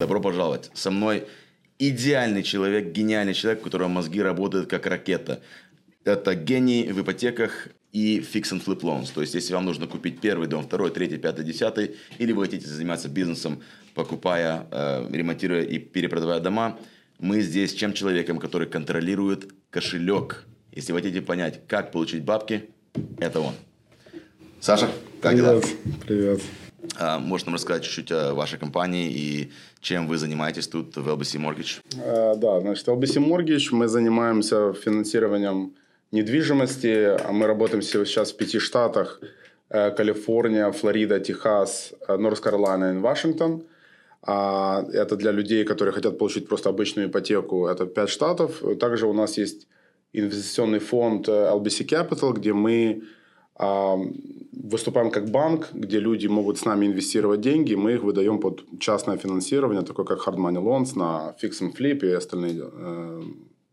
Добро пожаловать. Со мной идеальный человек, гениальный человек, у которого мозги работают как ракета. Это гений в ипотеках и fix and flip loans. То есть, если вам нужно купить первый дом, второй, третий, пятый, десятый, или вы хотите заниматься бизнесом, покупая, э, ремонтируя и перепродавая дома, мы здесь чем человеком, который контролирует кошелек. Если вы хотите понять, как получить бабки, это он. Саша, как дела? Привет. Можешь нам рассказать чуть-чуть о вашей компании и чем вы занимаетесь тут в LBC Mortgage? Э, Да, значит, LBC Mortgage, мы занимаемся финансированием недвижимости. А Мы работаем сейчас в пяти штатах. Э, Калифорния, Флорида, Техас, э, Норс-Каролина и Вашингтон. А Это для людей, которые хотят получить просто обычную ипотеку. Это пять штатов. Также у нас есть инвестиционный фонд э, LBC Capital, где мы а, выступаем как банк, где люди могут с нами инвестировать деньги, мы их выдаем под частное финансирование, такое как Hard Money Loans на Fix and Flip и остальные э,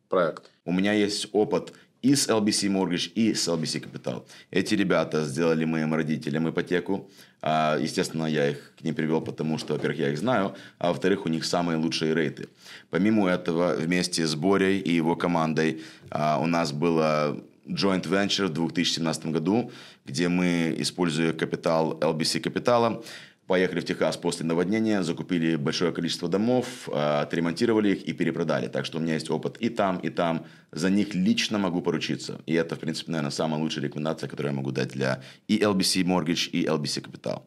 проекты. У меня есть опыт и с LBC Mortgage, и с LBC Capital. Эти ребята сделали моим родителям ипотеку. А, Естественно, я их к ним привел, потому что, во-первых, я их знаю, а во-вторых, у них самые лучшие рейты. Помимо этого, вместе с Борей и его командой а, у нас было joint venture в 2017 году, где мы, используя капитал LBC Капитала, поехали в Техас после наводнения, закупили большое количество домов, э, отремонтировали их и перепродали. Так что у меня есть опыт и там, и там. За них лично могу поручиться. И это, в принципе, наверное, самая лучшая рекомендация, которую я могу дать для и LBC Mortgage, и LBC Capital.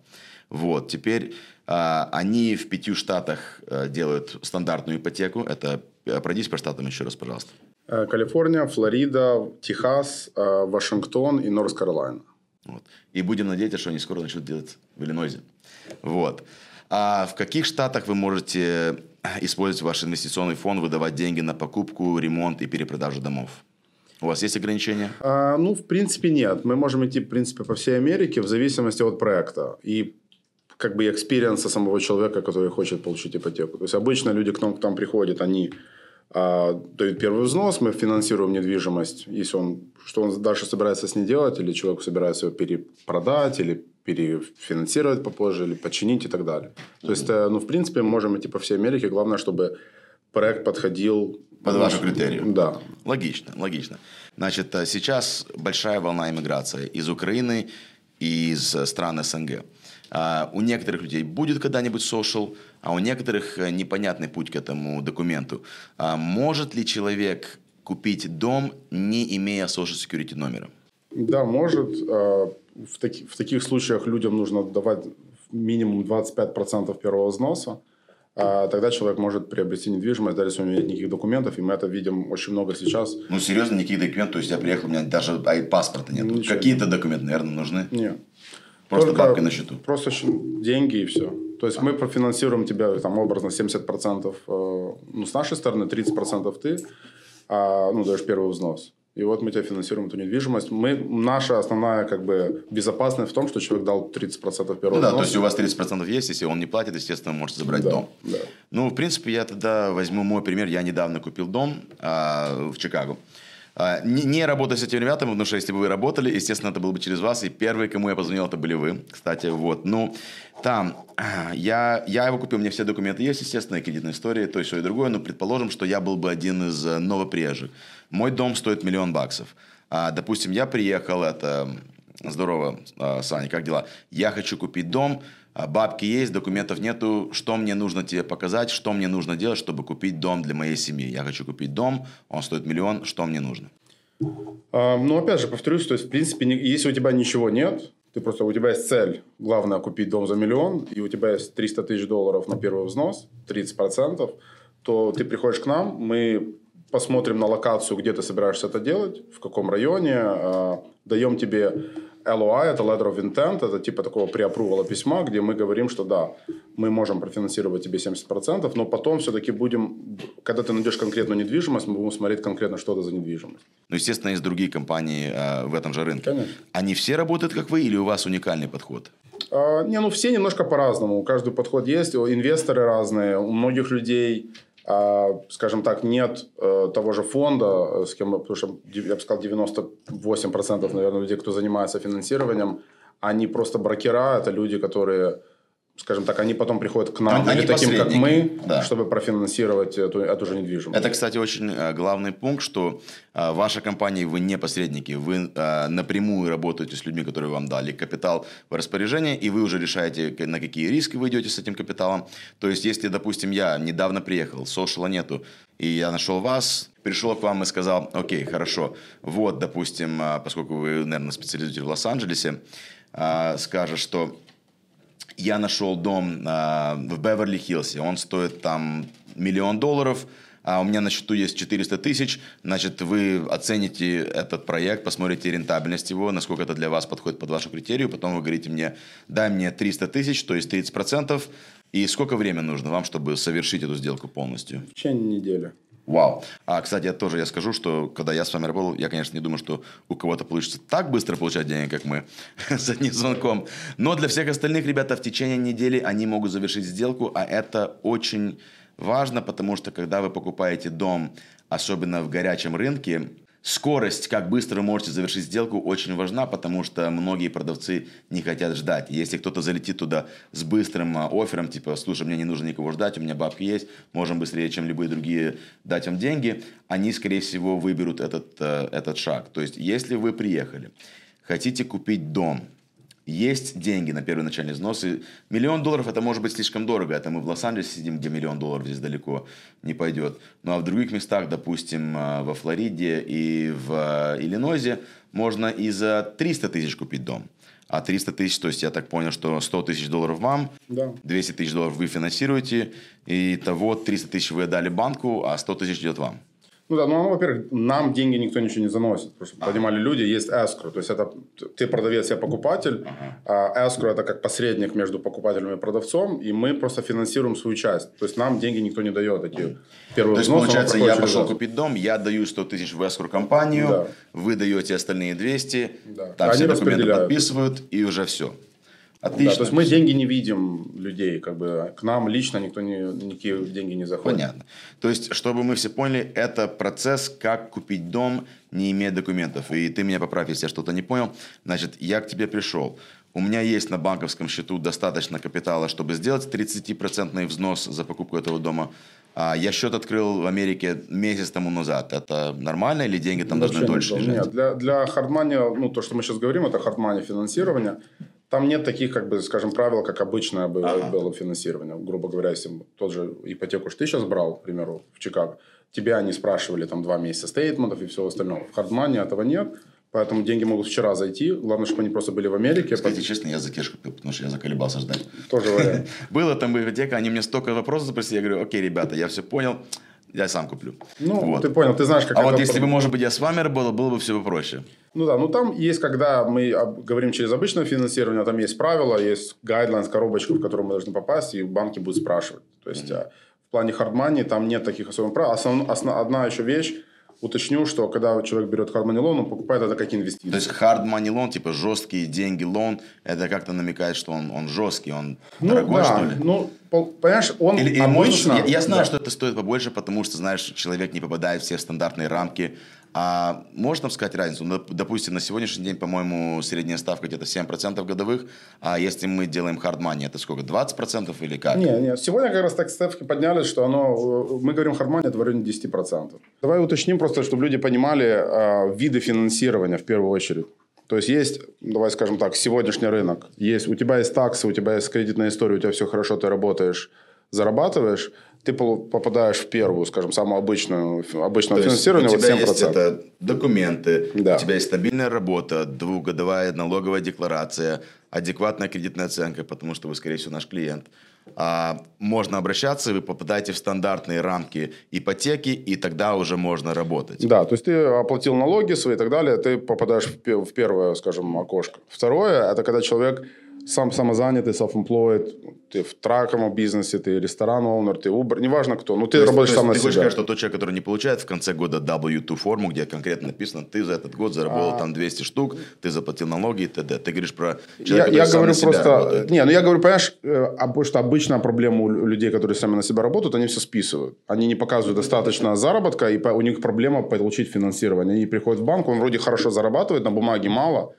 Вот, теперь э, они в пяти штатах э, делают стандартную ипотеку. Это, э, пройдись по штатам еще раз, пожалуйста. Э, Калифорния, Флорида, Техас, э, Вашингтон и North Carolina. Вот. И будем надеяться, что они скоро начнут делать в Иллинойзе. Вот. А в каких штатах вы можете использовать ваш инвестиционный фонд, выдавать деньги на покупку, ремонт и перепродажу домов? У вас есть ограничения? А, ну, в принципе, нет. Мы можем идти, в принципе, по всей Америке в зависимости от проекта. И как бы experience а самого человека, который хочет получить ипотеку. То есть, обычно люди к нам, к нам приходят, они дают первый взнос, мы финансируем недвижимость, если он, что он дальше собирается с ней делать, или человек собирается ее перепродать, или перефинансировать попозже, или починить и так далее. То есть, э, ну, в принципе, мы можем идти по всей Америке. Главное, чтобы проект подходил... Под вашу критерию. Да. Логично, логично. Значит, э, сейчас большая волна иммиграции из Украины и из э, стран СНГ. А, У некоторых людей будет когда-нибудь social, а у некоторых э, непонятный путь к этому документу. А Может ли человек купить дом, не имея social security номера? Да, может. Э, В, таки- в таких случаях людям нужно давать минимум 25% первого взноса. А Тогда человек может приобрести недвижимость, даже если у него нет никаких документов. И мы это видим очень много сейчас. Ну, серьезно, никаких документов. То есть, я приехал, у меня даже а, паспорта нет. Какие-то документы, наверное, нужны. Нет. Просто Только бабка на счету. Просто деньги и все. То есть мы профинансируем тебя там образно 70% э, ну, с нашей стороны, 30% ты, а, ну, даешь первый взнос. И вот мы тебя финансируем эту недвижимость. Мы, наша основная как бы безопасность в том, что человек дал 30% первого Ну да, то есть у вас 30% есть, если он не платит, естественно, можете забрать Да, дом. да. Ну, в принципе, я тогда возьму мой пример. Я недавно купил дом а, в Чикаго. А, не, не работая с этими ребятами, потому что если бы вы работали, естественно, это было бы через вас. И первые, кому я позвонил, это были вы. Кстати, вот. Ну, там я, я его купил, у меня все документы есть, естественно, и кредитная история, то и все и другое. Но предположим, что я был бы один из э, новоприезжих. Мой дом стоит миллион баксов. А, допустим, я приехал, это Здорово, а, Саня, как дела? Я хочу купить дом, а, бабки есть, документов нету. Что мне нужно тебе показать, что мне нужно делать, чтобы купить дом для моей семьи? Я хочу купить дом, он стоит миллион, что мне нужно? А, ну, опять же, повторюсь, то есть, в принципе, не- если у тебя ничего нет, ты просто, у тебя есть цель, главное, купить дом за миллион, и у тебя есть 300 тысяч долларов на первый взнос, 30%, то ты приходишь к нам, мы посмотрим на локацию, где ты собираешься это делать, в каком районе, а, даем тебе LOI, это Letter of Intent, это типа такого преапрувала письма, где мы говорим, что да, мы можем профинансировать тебе 70%, но потом все-таки будем, когда ты найдешь конкретную недвижимость, мы будем смотреть конкретно, что это за недвижимость. Ну, естественно, есть другие компании а, в этом же рынке. Конечно. Они все работают, как вы, или у вас уникальный подход? А, Не, ну все немножко по-разному. У каждого подход есть. Инвесторы разные. У многих людей, скажем так, нет э, того же фонда, э, с кем, потому что, я бы сказал, 98% наверное, людей, кто занимается финансированием, они просто брокера, это люди, которые скажем так, они потом приходят к нам, Они или таким, как мы, да. чтобы профинансировать эту, эту же недвижимость. Это, кстати, очень э, главный пункт, что э, ваша компания, вы не посредники, вы э, напрямую работаете с людьми, которые вам дали капитал в распоряжение, и вы уже решаете, на какие риски вы идете с этим капиталом. То есть, если, допустим, я недавно приехал, сошела нету, и я нашел вас, пришел к вам и сказал, окей, хорошо, вот, допустим, э, поскольку вы, наверное, специализируетесь в Лос-Анджелесе, э, скажешь, что я нашел дом а, в Беверли-Хиллсе, он стоит там миллион долларов, а у меня на счету есть 400 тысяч, значит, вы оцените этот проект, посмотрите рентабельность его, насколько это для вас подходит под вашу критерию, потом вы говорите мне, дай мне 300 тысяч, то есть 30%, и сколько времени нужно вам, чтобы совершить эту сделку полностью? В течение недели. Вау. А, кстати, я тоже я скажу, что когда я с вами работал, я, конечно, не думаю, что у кого-то получится так быстро получать деньги, как мы, с одним звонком. Но для всех остальных, ребята, в течение недели они могут завершить сделку, а это очень важно, потому что когда вы покупаете дом, особенно в горячем рынке, скорость, как быстро вы можете завершить сделку, очень важна, потому что многие продавцы не хотят ждать. Если кто-то залетит туда с быстрым а, оффером, типа, слушай, мне не нужно никого ждать, у меня бабки есть, можем быстрее, чем любые другие дать вам деньги, они, скорее всего, выберут этот, э, этот шаг. То есть, если вы приехали, хотите купить дом, есть деньги на первый начальный взнос. И миллион долларов это может быть слишком дорого. Это мы в Лос-Анджелесе сидим, где миллион долларов здесь далеко не пойдет. Ну а в других местах, допустим, э, во Флориде и в э, Иллинойсе, можно и за 300 тысяч купить дом. А 300 тысяч, то есть я так понял, что 100 тысяч долларов вам, Да. 200 тысяч долларов вы финансируете, и того 300 тысяч вы дали банку, а 100 тысяч идет вам. Ну да, ну, во-первых, нам деньги никто ничего не заносит. Просто понимали люди, есть escrow. То есть это ты продавец, я покупатель. А escrow это как посредник между покупателем и продавцом. И мы просто финансируем свою часть. То есть нам деньги никто не дает. Такие первые То есть, получается, я пошел нас. купить дом, я даю 100 тысяч в эскор компанию, Да. вы даете остальные 200, Да. там Они все документы подписывают, и уже все. Да, Отлично. то есть мы деньги не видим людей, как бы к нам лично никто не, никакие деньги не заходит. Понятно. То есть, чтобы мы все поняли, это процесс, как купить дом, не имея документов. И ты меня поправь, если я что-то не понял. Значит, я к тебе пришел. У меня есть на банковском счету достаточно капитала, чтобы сделать 30% взнос за покупку этого дома. А я счет открыл в Америке месяц тому назад. Это нормально или деньги там Вообще должны дольше лежать? Нет, для, для хардмани, ну, то, что мы сейчас говорим, это хардмани финансирование. Там нет таких, как бы, скажем, правил, как обычное было, было финансирование. Грубо говоря, если тот же ипотеку, что ты сейчас брал, к примеру, в Чикаго, тебя не спрашивали там два месяца стейтментов и всего остального. В хардмане этого нет, поэтому деньги могут вчера зайти. Главное, чтобы они просто были в Америке. Скажите честно, я за кеш купил, потому что я заколебался ждать. Тоже вариант. Было там библиотека, они мне столько вопросов спросили, я говорю, окей, ребята, я все понял, я сам куплю. Ну, Вот. ты понял, ты знаешь, как А вот если бы, может быть, я с вами работал, было бы все попроще. Ну да, ну там есть, когда мы говорим через обычное финансирование, там есть правила, есть гайдлайнс, коробочка, в которую мы должны попасть, и банки будут спрашивать. То есть а, в плане хардмани там нет таких особых правил. Основ- осна- одна еще вещь, уточню, что когда человек берет хардмани лон, он покупает это как инвестицию. То есть hard money loan, типа жесткие деньги лон, это как-то намекает, что он, он жесткий, он ну, дорогой, да, что ли? ну, понимаешь, он Или, обычно... я, я знаю, да. что это стоит побольше, потому что, знаешь, человек не попадает в все стандартные рамки. А можно сказать разницу? Ну, доп- допустим, на сегодняшний день, по-моему, средняя ставка где-то 7% годовых, а если мы делаем hard money, это сколько, 20% или как? Не, не, сегодня как раз так ставки поднялись, что оно, э, мы говорим хардмани, это в районе 10%. Давай уточним просто, чтобы люди понимали э, виды финансирования в первую очередь. То есть есть, давай скажем так, сегодняшний рынок. Есть, у тебя есть таксы, у тебя есть кредитная история, у тебя все хорошо, ты работаешь, зарабатываешь, ты попадаешь в первую, скажем, самую обычную, обычное То финансирование, у вот тебя 7%. есть это документы, Да. у тебя есть стабильная работа, двухгодовая налоговая декларация, адекватная кредитная оценка, потому что вы, скорее всего, наш клиент. А, можно обращаться, вы попадаете в стандартные рамки ипотеки, и тогда уже можно работать. Да, то есть ты оплатил налоги свои и так далее, ты попадаешь в первое, скажем, окошко. Второе, это когда человек сам самозанятый, self-employed, ты в траковом бизнесе, ты ресторан-оунер, ты Uber, неважно кто, ну ты То работаешь то сам на ты хочешь себя. сказать, что тот человек, который не получает в конце года W2 форму, где конкретно написано, ты за этот год заработал А. там 200 штук, ты заплатил налоги и т.д. Ты говоришь про Я, человека, я сам говорю себя просто... работает. Не, ну я говорю, понимаешь, э, а что обычная проблема у лю- людей, которые сами на себя работают, они все списывают. Они не показывают достаточно заработка, и у них проблема получить финансирование. Они приходят в банк, он вроде хорошо зарабатывает, на бумаге мало,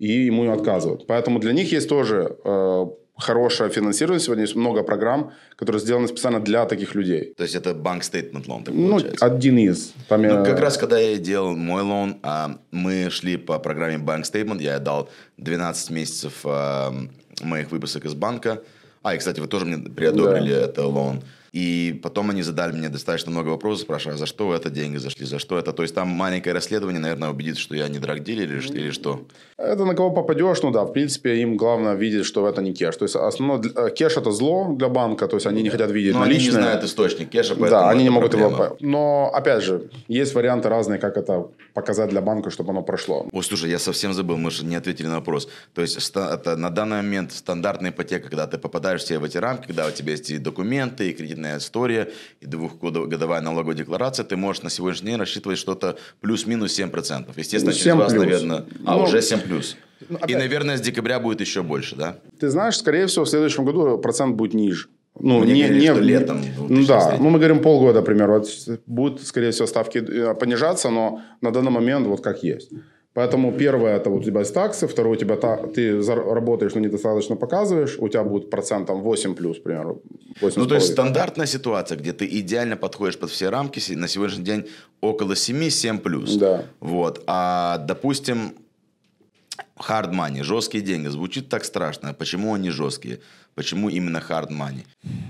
и ему отказывают. Поэтому для них есть тоже э, хорошее финансирование сегодня, есть много программ, которые сделаны специально для таких людей. То есть это банк стейтмент лон, так Ну, получается? один из. Там Ну, я- как раз когда я делал мой лон, а, мы шли по программе Bank Statement, я дал 12 месяцев а, моих выписок из банка. А, и, кстати, вы тоже мне приодобрили это лон. И потом они задали мне достаточно много вопросов, спрашивая, за что это деньги зашли, за что это. То есть там маленькое расследование, наверное, убедит, что я не драгдилер или, или что. Это на кого попадешь, ну да, в принципе, им главное видеть, что это не кеш. То есть основное, э, кеш это зло для банка, то есть они не хотят видеть Но они не наличные. знают источник кеша, поэтому Да, они не могут его... проблема. по- Но, опять же, есть варианты разные, как это показать для банка, чтобы оно прошло. О, слушай, я совсем забыл, мы же не ответили на вопрос. То есть это на данный момент стандартная ипотека, когда ты попадаешь все в эти рамки, когда у тебя есть и документы, и кредитная история, и двухгодовая налоговая декларация, ты можешь на сегодняшний день рассчитывать что-то плюс-минус 7%. Естественно, Ну, через 7 вас, плюс. наверное... А, Ну, уже 7 плюс. ну, И, опять- наверное, с декабря будет еще больше, да? Ты знаешь, скорее всего, в следующем году процент будет ниже. Ну, Мне не, говорили, не, что летом Ну 2023. да, ну мы говорим полгода, например, вот будут, скорее всего, ставки э, понижаться, но на данный момент вот как есть. Поэтому первое, это у тебя есть таксы, второе, у тебя та, ты работаешь, но недостаточно показываешь, у тебя будет процентом 8 плюс, к примеру. 8 Ну, то есть стандартная ситуация, где ты идеально подходишь под все рамки, на сегодняшний день около 7-7 плюс. Да. Вот. А, допустим, hard money, жесткие деньги, звучит так страшно. Почему они жесткие? Почему именно hard money?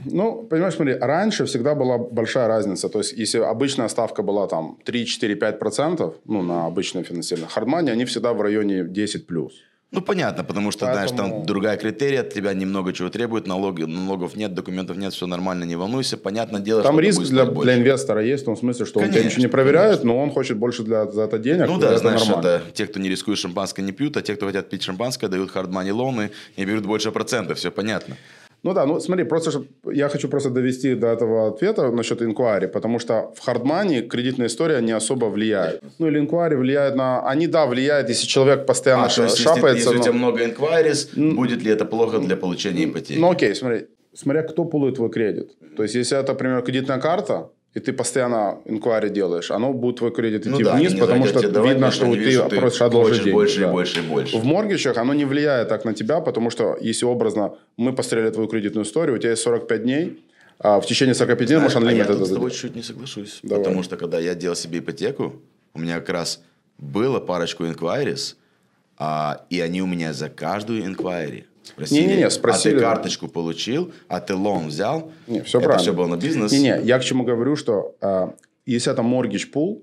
Ну, понимаешь, смотри, раньше всегда была большая разница. То есть, если обычная ставка была там 3, 4, 5 процентов, ну, на обычное финансирование, хардмани, они всегда в районе 10 плюс. Ну, понятно, потому что, знаешь, там Поэтому- другая критерия, от тебя немного чего требует, налоги, налогов нет, документов нет, все нормально, не волнуйся. Понятное дело, Там что риск для, больше. для инвестора есть, в том смысле, что он тебя Конечно, ничего не проверяет, но он хочет больше для, за это денег. Ну да, это знаешь, нормально. это те, кто не рискует шампанское, не пьют, а те, кто хотят пить шампанское, дают hard money лоны и берут больше процентов, все понятно. Ну да, ну смотри, просто чтоб- я хочу просто довести до этого ответа насчет инкуари, потому что в хардмане кредитная история не особо влияет. Ну или инкуари влияет на... Они, да, влияют, если человек постоянно А, то есть, если, шапается. если у но- тебя много inquiries, будет ли это плохо для получения ипотеки? Ну окей, смотри, смотря кто пулует твой кредит. То есть, если это, например, кредитная карта, и ты постоянно инквари делаешь, оно будет твой кредит идти Ну да, вниз, не потому что давать, видно, что они ты, ты просишь одолжить хочешь деньги. больше и да. больше и больше. В моргичах оно не влияет так на тебя, потому что, если образно мы посмотрели твою кредитную историю, у тебя есть 45 дней, а в течение 45 дней можешь а я unlimited тут это с тобой чуть-чуть не соглашусь. Давай. Потому что, когда я делал себе ипотеку, у меня как раз было парочку inquiries, а, и они у меня за каждую inquiry спросили, Не-не-не, спросили. а ты карточку получил, а ты лон взял? Не, все это правильно. все было на бизнес? Не-не, я к чему говорю, что а, если это mortgage pool,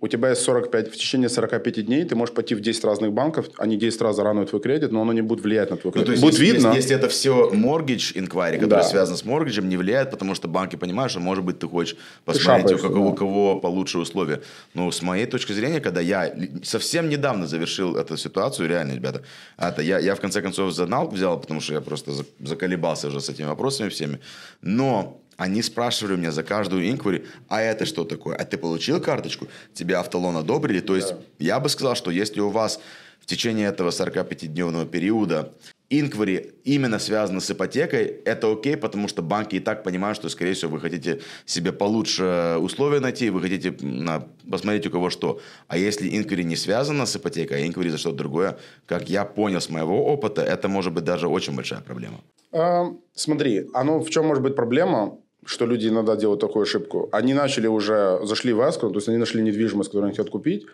у тебя есть 45, в течение 45 дней ты можешь пойти в 10 разных банков, они 10 раз заранут твой кредит, но оно не будет влиять на твой Ну, кредит. то есть, будет если, видно. Если, если это все mortgage inquiry, который Да. связан с mortgage, не влияет, потому что банки понимают, что, может быть, ты хочешь посмотреть, у шапаешься, кого, у да. кого получше условия. Но с моей точки зрения, когда я совсем недавно завершил эту ситуацию, реально, ребята, это я, я в конце концов занал взял, потому что я просто за- заколебался уже с этими вопросами всеми. Но они спрашивали у меня за каждую инквари, а это что такое? А ты получил карточку? Тебе автолон одобрили? То есть я бы сказал, что если у вас в течение этого 45-дневного периода инквари именно связаны с ипотекой, это окей, потому что банки и так понимают, что, скорее всего, вы хотите себе получше условия найти, вы хотите на, посмотреть, у кого что. А если инквари не связано с ипотекой, а инквари за что-то другое, как я понял с моего опыта, это может быть даже очень большая проблема. А, смотри, оно в чем может быть проблема, что люди иногда делают такую ошибку. Они начали уже, зашли в эскро, то есть они нашли недвижимость, которую они хотят купить,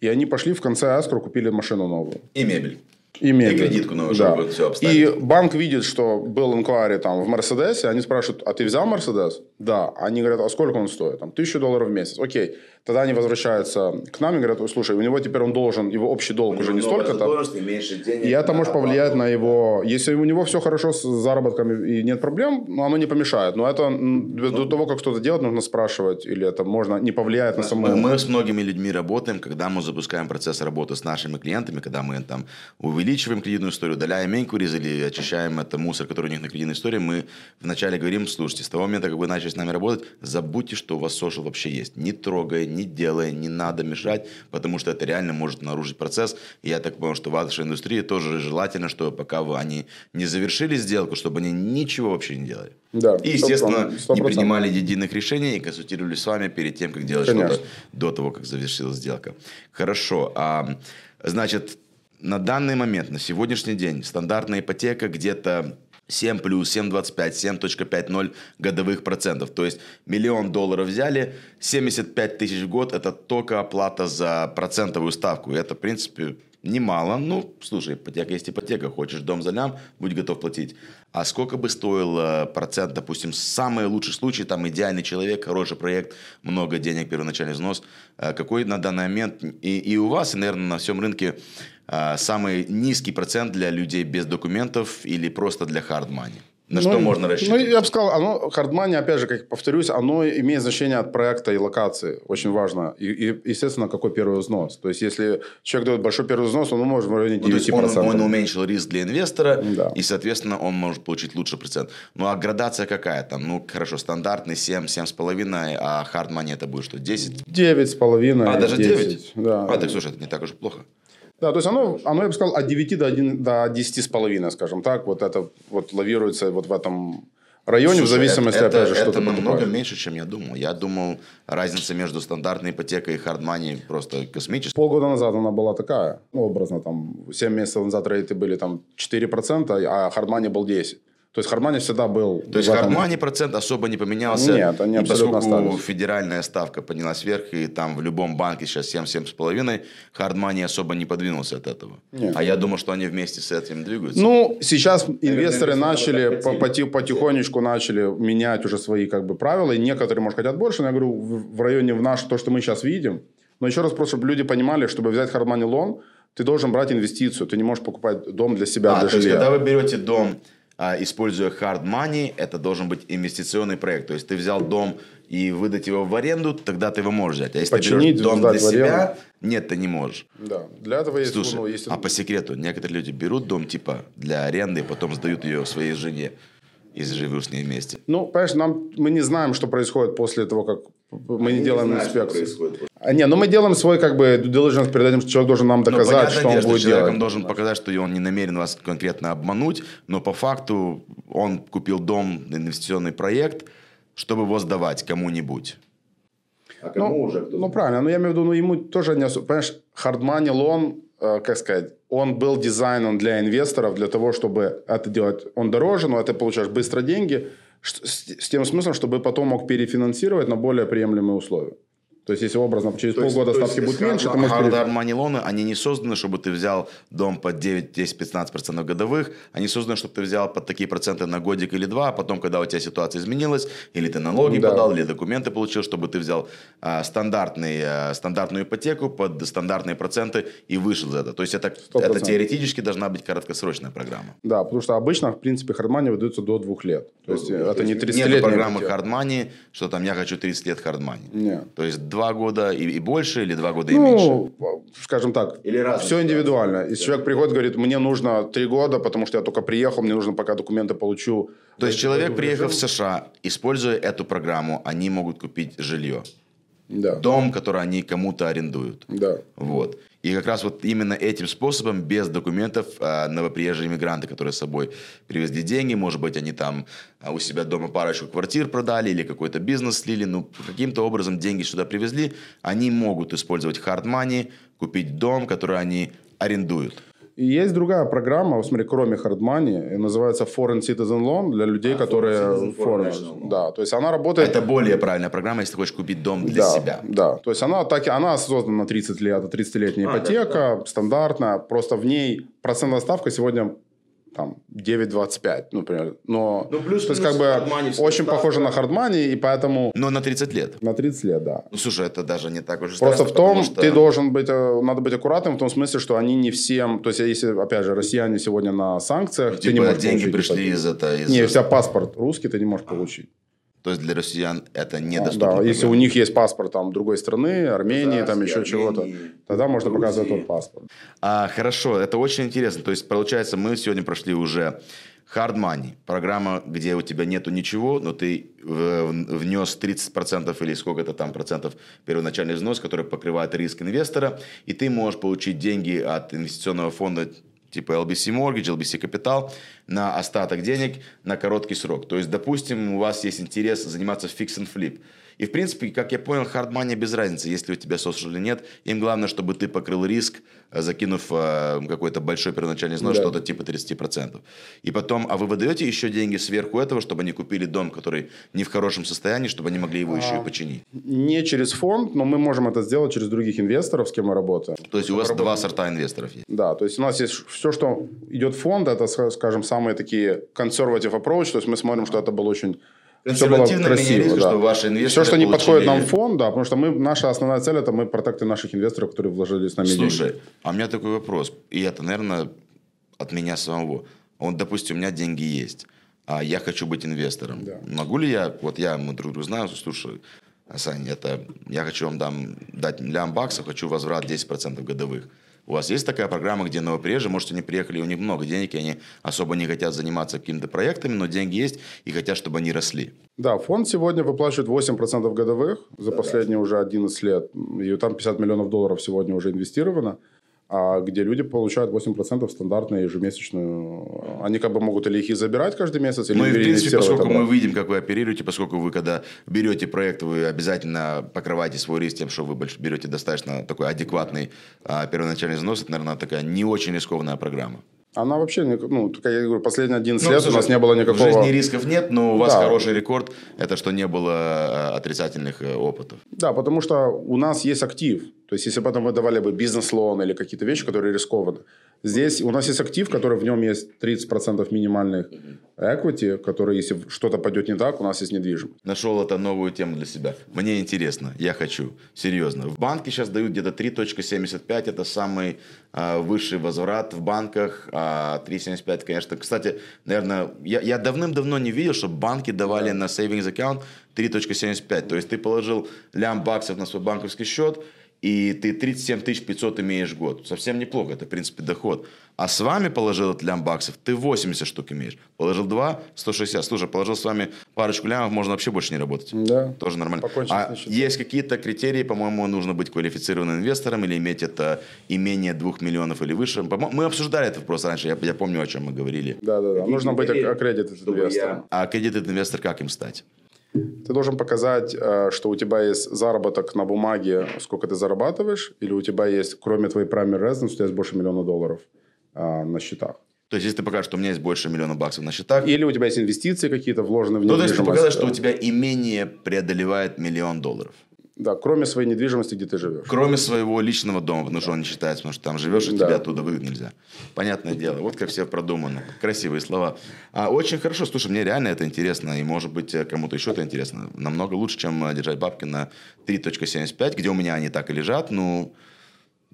и они пошли в конце эскро, купили машину новую. И мебель. И, мебель. кредитку новую, да. чтобы всё обставить. И банк видит, что был инквари там в Мерседесе, они спрашивают, а ты взял Мерседес? Да. Они говорят, а сколько он стоит? Там, тысячу долларов в месяц. Окей. Тогда они возвращаются к нам и говорят, «Ой, слушай, у него теперь он должен, его общий долг уже не столько-то. меньше денег. И это может повлиять на его... Если у него все хорошо с заработком и нет проблем, ну, оно не помешает. Но это до того, как что-то делать, нужно спрашивать. Или это можно не повлияет на саму... Мы, мы с многими людьми работаем, когда мы запускаем процесс работы с нашими клиентами, когда мы там увеличиваем кредитную историю, удаляем инкурис или очищаем это мусор, который у них на кредитной истории, мы вначале говорим, слушайте, с того момента, как вы начали с нами работать, забудьте, что у вас social вообще есть. Не трогай, не делай, не надо мешать, потому что это реально может нарушить процесс. И я так понял, что в вашей индустрии тоже желательно, что пока вы, они не завершили сделку, чтобы они ничего вообще не делали. Да, И, естественно, сто не процентов. принимали единых решений и консультировались с вами перед тем, как делать Конечно. что-то до того, как завершилась сделка. Хорошо. А, значит, на данный момент, на сегодняшний день, стандартная ипотека где-то 7 плюс, 7,25, 7.50 годовых процентов. То есть миллион долларов взяли, 75 тысяч в год – это только оплата за процентовую ставку. И это, в принципе, немало. Ну, слушай, ипотека есть ипотека. Хочешь дом залям, будь готов платить. А сколько бы стоил э, процент, допустим, самый лучший случай, там идеальный человек, хороший проект, много денег, первоначальный взнос. Э, какой на данный момент и, и у вас, и, наверное, на всем рынке э, самый низкий процент для людей без документов или просто для hard money? На ну, что можно Ну, рассчитывать? я бы сказал, оно, хардмани, опять же, как повторюсь, оно имеет значение от проекта и локации. Очень важно. И, и, естественно, какой первый взнос. То есть, если человек дает большой первый взнос, он может в районе 9%. Ну, то есть он, он уменьшил риск для инвестора, Да. и, соответственно, он может получить лучший процент. Ну, а градация какая там? Ну, хорошо, стандартный 7, 7,5, а money это будет что, 10? 9 с половиной. А, даже 10. 9? Да. А, так слушай, это не так уж плохо. Да, то есть оно, оно, я бы сказал, от 9 до, 1, до 10 с половиной, скажем так. Вот это вот лавируется вот в этом районе, в Слушай, зависимости, это, опять же, это, что это ты намного покупаешь. меньше, чем я думал. Я думал, разница между стандартной ипотекой и money просто космическая. Полгода назад она была такая, ну, образно, там, 7 месяцев назад рейты были там 4%, а хардмани был 10%. То есть хардмани всегда был... То есть этом- money процент особо не поменялся. Нет, они И абсолютно поскольку остались. федеральная ставка поднялась вверх, и там в любом банке сейчас 7-7,5, hard money особо не подвинулся от этого. Нет. А я думал, что они вместе с этим двигаются. Ну, сейчас инвесторы начали, по- поти- потихонечку начали менять уже свои как бы правила, и некоторые, может, хотят больше, но я говорю, в, районе в наш, то, что мы сейчас видим. Но еще раз просто, чтобы люди понимали, чтобы взять хардмани лон, ты должен брать инвестицию, ты не можешь покупать дом для себя, А, для то есть, жилья. когда вы берете дом, используя hard money, это должен быть инвестиционный проект. То есть ты взял дом и выдать его в аренду, тогда ты его можешь взять. А если ты Починить, берешь дом для себя, нет, ты не можешь. Да, для этого есть... Слушай, ну, есть- а по секрету, некоторые люди берут дом типа для аренды, и потом сдают ее своей жене, если живут с ней вместе. Ну, понимаешь, нам, мы не знаем, что происходит после того, как мы не, делаем инспекцию. А, не, ну мы делаем свой как бы due diligence перед этим, что человек должен нам Ну, доказать, понятное что он будет человеком делать. должен показать, что он не намерен вас конкретно обмануть, но по факту он купил дом, инвестиционный проект, чтобы его сдавать кому-нибудь. А ну, ну, правильно, но я имею в виду, ну, ему тоже не особо, понимаешь, hard money loan, э, как сказать, он был дизайнен для инвесторов, для того, чтобы это делать, он дороже, но ты получаешь быстро деньги, с, тем смыслом, чтобы потом мог перефинансировать на более приемлемые условия. То есть, если образно через полгода ставки будут меньше, то можешь Hard money они не созданы, чтобы ты взял дом под 9, 10, 15% годовых. Они созданы, чтобы ты взял под такие проценты на годик или два, а потом, когда у тебя ситуация изменилась, или ты налоги Да. подал, или документы получил, чтобы ты взял а, стандартный, а, стандартную ипотеку под стандартные проценты и вышел из этого. То есть, это, это 100%. теоретически должна быть краткосрочная программа. Да, потому что обычно, в принципе, hard money выдаются до двух лет. То есть, это не 30 Нет лет. программы hard money, что там я хочу 30 лет hard money. Нет. То есть, два года и, и больше, или два года и меньше. Ну, скажем так, Или разные все индивидуально. Если человек приходит, говорит, мне нужно три года, потому что я только приехал, мне нужно пока документы получу. То есть человек, в приехав в. США, используя эту программу, они могут купить жилье. Да. Дом, который они кому-то арендуют. Да. Вот. И как раз вот именно этим способом, без документов, а, новоприезжие иммигранты, которые с собой привезли деньги, может быть, они там а, у себя дома парочку квартир продали или какой-то бизнес слили, ну, каким-то образом деньги сюда привезли, они могут использовать hard money, купить дом, который они арендуют. И есть другая программа, вот смотри, кроме hard money, и называется Foreign Citizen Loan для людей, которые... Citizen Foreign Loan. Да, то есть она работает... Это более правильная программа, если ты хочешь купить дом для да, себя. Да, то есть она, так, она создана на 30 лет, это 30-летняя А, ипотека, стандартная, просто в ней процентная ставка сегодня там 9,25, например. Но, Ну, плюс-минус то есть как бы очень ставка. похоже на hard money, и поэтому Но на 30 лет. на 30 лет, да. Ну, слушай, это даже не так уж Просто страшно, в том, что- ты должен быть, э, надо быть аккуратным в том смысле, что они не всем, то есть если, опять же, россияне сегодня на санкциях, ты не Типа, можешь деньги получить пришли из этого. Из... Не, у тебя паспорт русский, ты не можешь получить. То есть для россиян это недоступно. Да, если у них есть паспорт там другой страны, Армении, там еще чего-то, тогда можно показывать тот паспорт. А, хорошо, это очень интересно. То есть, получается, мы сегодня прошли уже Hard Money, программа, где у тебя нету ничего, но ты внес 30% или сколько-то там процентов первоначальный взнос, который покрывает риск инвестора, и ты можешь получить деньги от инвестиционного фонда типа LBC Mortgage, LBC Capital, на остаток денег на короткий срок. То есть, допустим, у вас есть интерес заниматься fix and flip – и, в принципе, как я понял, хардмани без разницы, если у тебя social или нет. Им главное, чтобы ты покрыл риск, э, закинув э, какой-то большой первоначальный взнос, да. что-то типа 30%. И потом, а вы выдаете еще деньги сверху этого, чтобы они купили дом, который не в хорошем состоянии, чтобы они могли его еще а, и починить? Не через фонд, но мы можем это сделать через других инвесторов, с кем мы работаем. То есть у вас работаем... два сорта инвесторов есть? Да, то есть у нас есть все, что идет в фонд, это, скажем, самые такие conservative approach, то есть мы смотрим, что это был очень Консервативно красиво, риски, да. что ваши инвесторы Все, что не подходит нам в фонд, да, потому что мы, наша основная цель это мы протекты наших инвесторов, которые вложили с нами Слушай, деньги. а у меня такой вопрос, и это, наверное, от меня самого. Он, допустим, у меня деньги есть, а я хочу быть инвестором. Да. Могу ли я, вот я, мы друг друга знаем, слушай, Сань, это, я хочу вам дам, дать лям баксов, хочу возврат 10% годовых. У вас есть такая программа, где новоприезжие, может, они приехали, у них много денег, и они особо не хотят заниматься какими-то проектами, но деньги есть и хотят, чтобы они росли. Да, фонд сегодня выплачивает 8% годовых за да, последние да. уже 11 лет. И там 50 миллионов долларов сегодня уже инвестировано где люди получают 8% стандартную ежемесячную. Они как бы могут или их забирать каждый месяц, или Ну и в принципе, поскольку мы видим, как вы оперируете, поскольку вы когда берете проект, вы обязательно покрываете свой риск тем, что вы берете достаточно такой адекватный а, первоначальный взнос, это, наверное, такая не очень рискованная программа. Она вообще, ну, как я говорю, последние 11 ну, лет слушай, у нас не было никакого... В жизни рисков нет, но у вас да. хороший рекорд, это что не было э, отрицательных э, опытов. Да, потому что у нас есть актив. То есть, если бы потом вы давали бы бизнес-лоун или какие-то вещи, которые рискованы, Здесь у нас есть актив, который в нем есть 30% минимальных equity, который, если что-то пойдет не так, у нас есть недвижимость. Нашел это новую тему для себя. Мне интересно, я хочу, серьезно. В банке сейчас дают где-то 3.75, это самый э, высший возврат в банках. А 3.75, конечно, кстати, наверное, я, я давным-давно не видел, чтобы банки давали да. на savings account 3.75. То есть ты положил лям баксов на свой банковский счет, и ты 37 500 имеешь в год. Совсем неплохо, это, в принципе, доход. А с вами положил этот лям баксов, ты 80 штук имеешь. Положил 2, 160. Слушай, положил с вами парочку лямов, можно вообще больше не работать. Да. Тоже нормально. Покончить а есть какие-то критерии, по-моему, нужно быть квалифицированным инвестором или иметь это имение 2 миллионов или выше. Мы обсуждали этот вопрос раньше, я, я помню, о чем мы говорили. Да, да, да. Нужно быть аккредитед инвестором. Я... А аккредитед инвестор как им стать? Ты должен показать, э, что у тебя есть заработок на бумаге, сколько ты зарабатываешь, или у тебя есть, кроме твоей primary residence, у тебя есть больше миллиона долларов э, на счетах. То есть, если ты покажешь, что у меня есть больше миллиона баксов на счетах. Или у тебя есть инвестиции какие-то вложены в недвижимость. Ну, то есть, ты показать, что у тебя имение преодолевает миллион долларов. Да, кроме своей недвижимости, где ты живешь. Кроме своего личного дома, потому что он не считается, потому что там живешь, и да. тебя оттуда выгнать нельзя. Понятное дело. Вот как все продумано. Красивые слова. А, очень хорошо. Слушай, мне реально это интересно. И, может быть, кому-то еще это интересно. Намного лучше, чем э, держать бабки на 3.75, где у меня они так и лежат. Ну,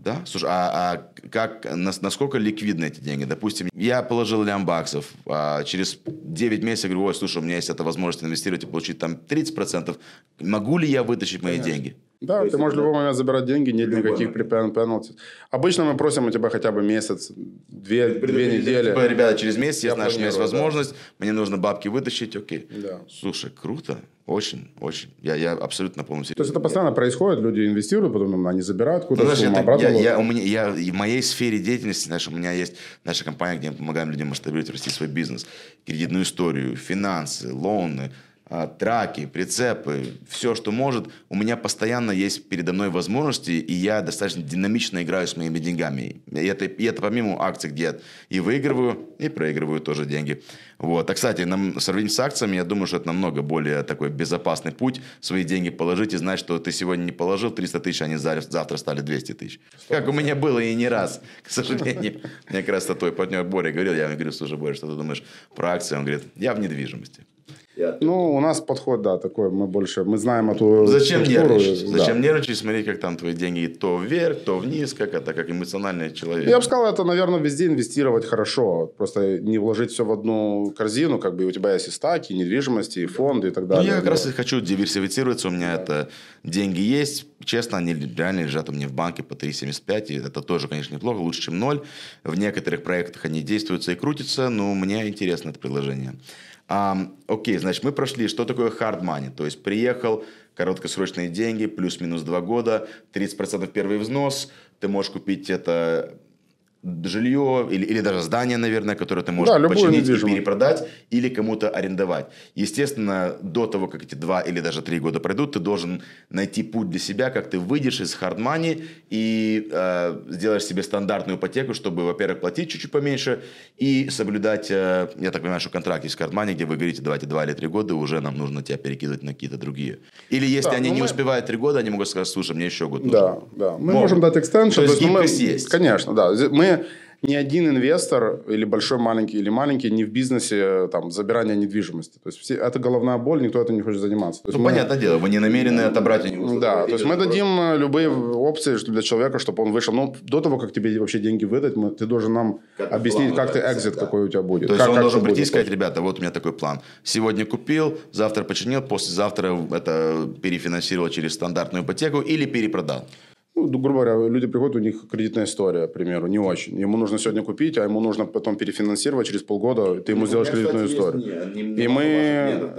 да? Слушай, а, а как, насколько ликвидны эти деньги? Допустим, я положил лям баксов, а через 9 месяцев говорю, ой, слушай, у меня есть эта возможность инвестировать и получить там 30%. Могу ли я вытащить мои Конечно. деньги? Да, ты можешь в любой момент забирать деньги, нет никаких пенальти. Обычно мы просим у тебя хотя бы месяц, две, две недели. Типа, ребята, через месяц, я знаю, что у меня есть возможность, да. мне нужно бабки вытащить, окей. Да. Слушай, круто. Очень, очень. Я, я абсолютно полностью. То есть это постоянно происходит, люди инвестируют, потом они забирают куда-то ну, сумму, обратно. Я, я, у меня, я, в моей сфере деятельности, знаешь, у меня есть наша компания, где мы помогаем людям масштабировать, расти свой бизнес, кредитную историю, финансы, лоны, траки, прицепы, все, что может. У меня постоянно есть передо мной возможности, и я достаточно динамично играю с моими деньгами. И это, и это помимо акций, где я и выигрываю, и проигрываю тоже деньги. Вот. А, кстати, нам, в сравнении с акциями, я думаю, что это намного более такой безопасный путь. Свои деньги положить и знать, что ты сегодня не положил 300 тысяч, они завтра стали 200 тысяч. Как у меня было и не раз, к сожалению. Мне как раз твой партнер Боря говорил, я ему говорю, слушай, Боря, что ты думаешь про акции? Он говорит, я в недвижимости. Ну, у нас подход, да, такой, мы больше, мы знаем эту Зачем структуру, нервничать? Да. Зачем нервничать, смотри, как там твои деньги то вверх, то вниз, как это, как эмоциональный человек. Я бы сказал, это, наверное, везде инвестировать хорошо. Просто не вложить все в одну корзину, как бы у тебя есть и стаки, и недвижимости, и фонды, и так далее. Ну, я как раз и хочу диверсифицироваться, у меня да. это деньги есть, честно, они реально лежат у меня в банке по 3,75, и это тоже, конечно, неплохо, лучше, чем ноль. В некоторых проектах они действуются и крутятся, но мне интересно это предложение. А, окей, значит, мы прошли, что такое hard money. То есть приехал, короткосрочные деньги, плюс-минус 2 года, 30% первый взнос, ты можешь купить это жилье или, или даже здание, наверное, которое ты можешь Да, починить и перепродать или кому-то арендовать. Естественно, до того, как эти два или даже три года пройдут, ты должен найти путь для себя, как ты выйдешь из money и э, сделаешь себе стандартную ипотеку, чтобы, во-первых, платить чуть-чуть поменьше и соблюдать, э, я так понимаю, что контракт есть money, где вы говорите, давайте два или три года, уже нам нужно тебя перекидывать на какие-то другие. Или если Да, они ну не мы- успевают три года, они могут сказать, слушай, мне еще год нужен. Да, да. Мы Могут. можем дать экстеншн. То есть ну, мы- есть. Конечно, да. Зи- Мы ни один инвестор, или большой, маленький, или маленький, не в бизнесе там, забирания недвижимости. То есть все, это головная боль, никто этим не хочет заниматься. То есть Ну, мы- понятное дело, вы не намерены отобрать у него. Да, то есть мы дадим э, любые опции для человека, чтобы он вышел. Но до того, как тебе вообще деньги выдать, мы, ты должен нам Как объяснить, как ты экзит, да. какой у тебя будет. То есть как, он как должен прийти и сказать, ребята, вот у меня такой план. Сегодня купил, завтра починил, послезавтра это перефинансировал через стандартную ипотеку или перепродал. Ну, грубо говоря, люди приходят, у них кредитная история, к примеру, не очень. Ему нужно сегодня купить, а ему нужно потом перефинансировать через полгода, ты Ну, ему сделаешь кредитную историю. И мы,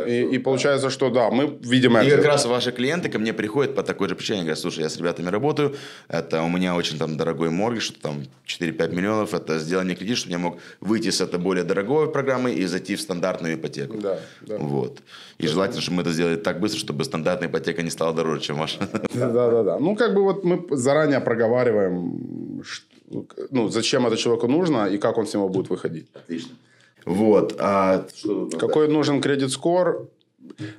и, и получается, что да, мы видим И как раз ваши клиенты ко мне приходят по такой же причине. Говорят, слушай, я с ребятами работаю, это у меня очень там дорогой моргиш, что там 4-5 миллионов, это сделай мне кредит, чтобы я мог выйти с этой более дорогой программы и зайти в стандартную ипотеку. Да, да. Вот. И желательно, чтобы мы это сделали так быстро, чтобы стандартная ипотека не стала дороже, чем ваша. Да, да, да. Ну, как бы вот мы заранее проговариваем, ш- ну, зачем это человеку нужно и как он с него будет выходить. Отлично. Вот. А что Какой нужен кредит-скор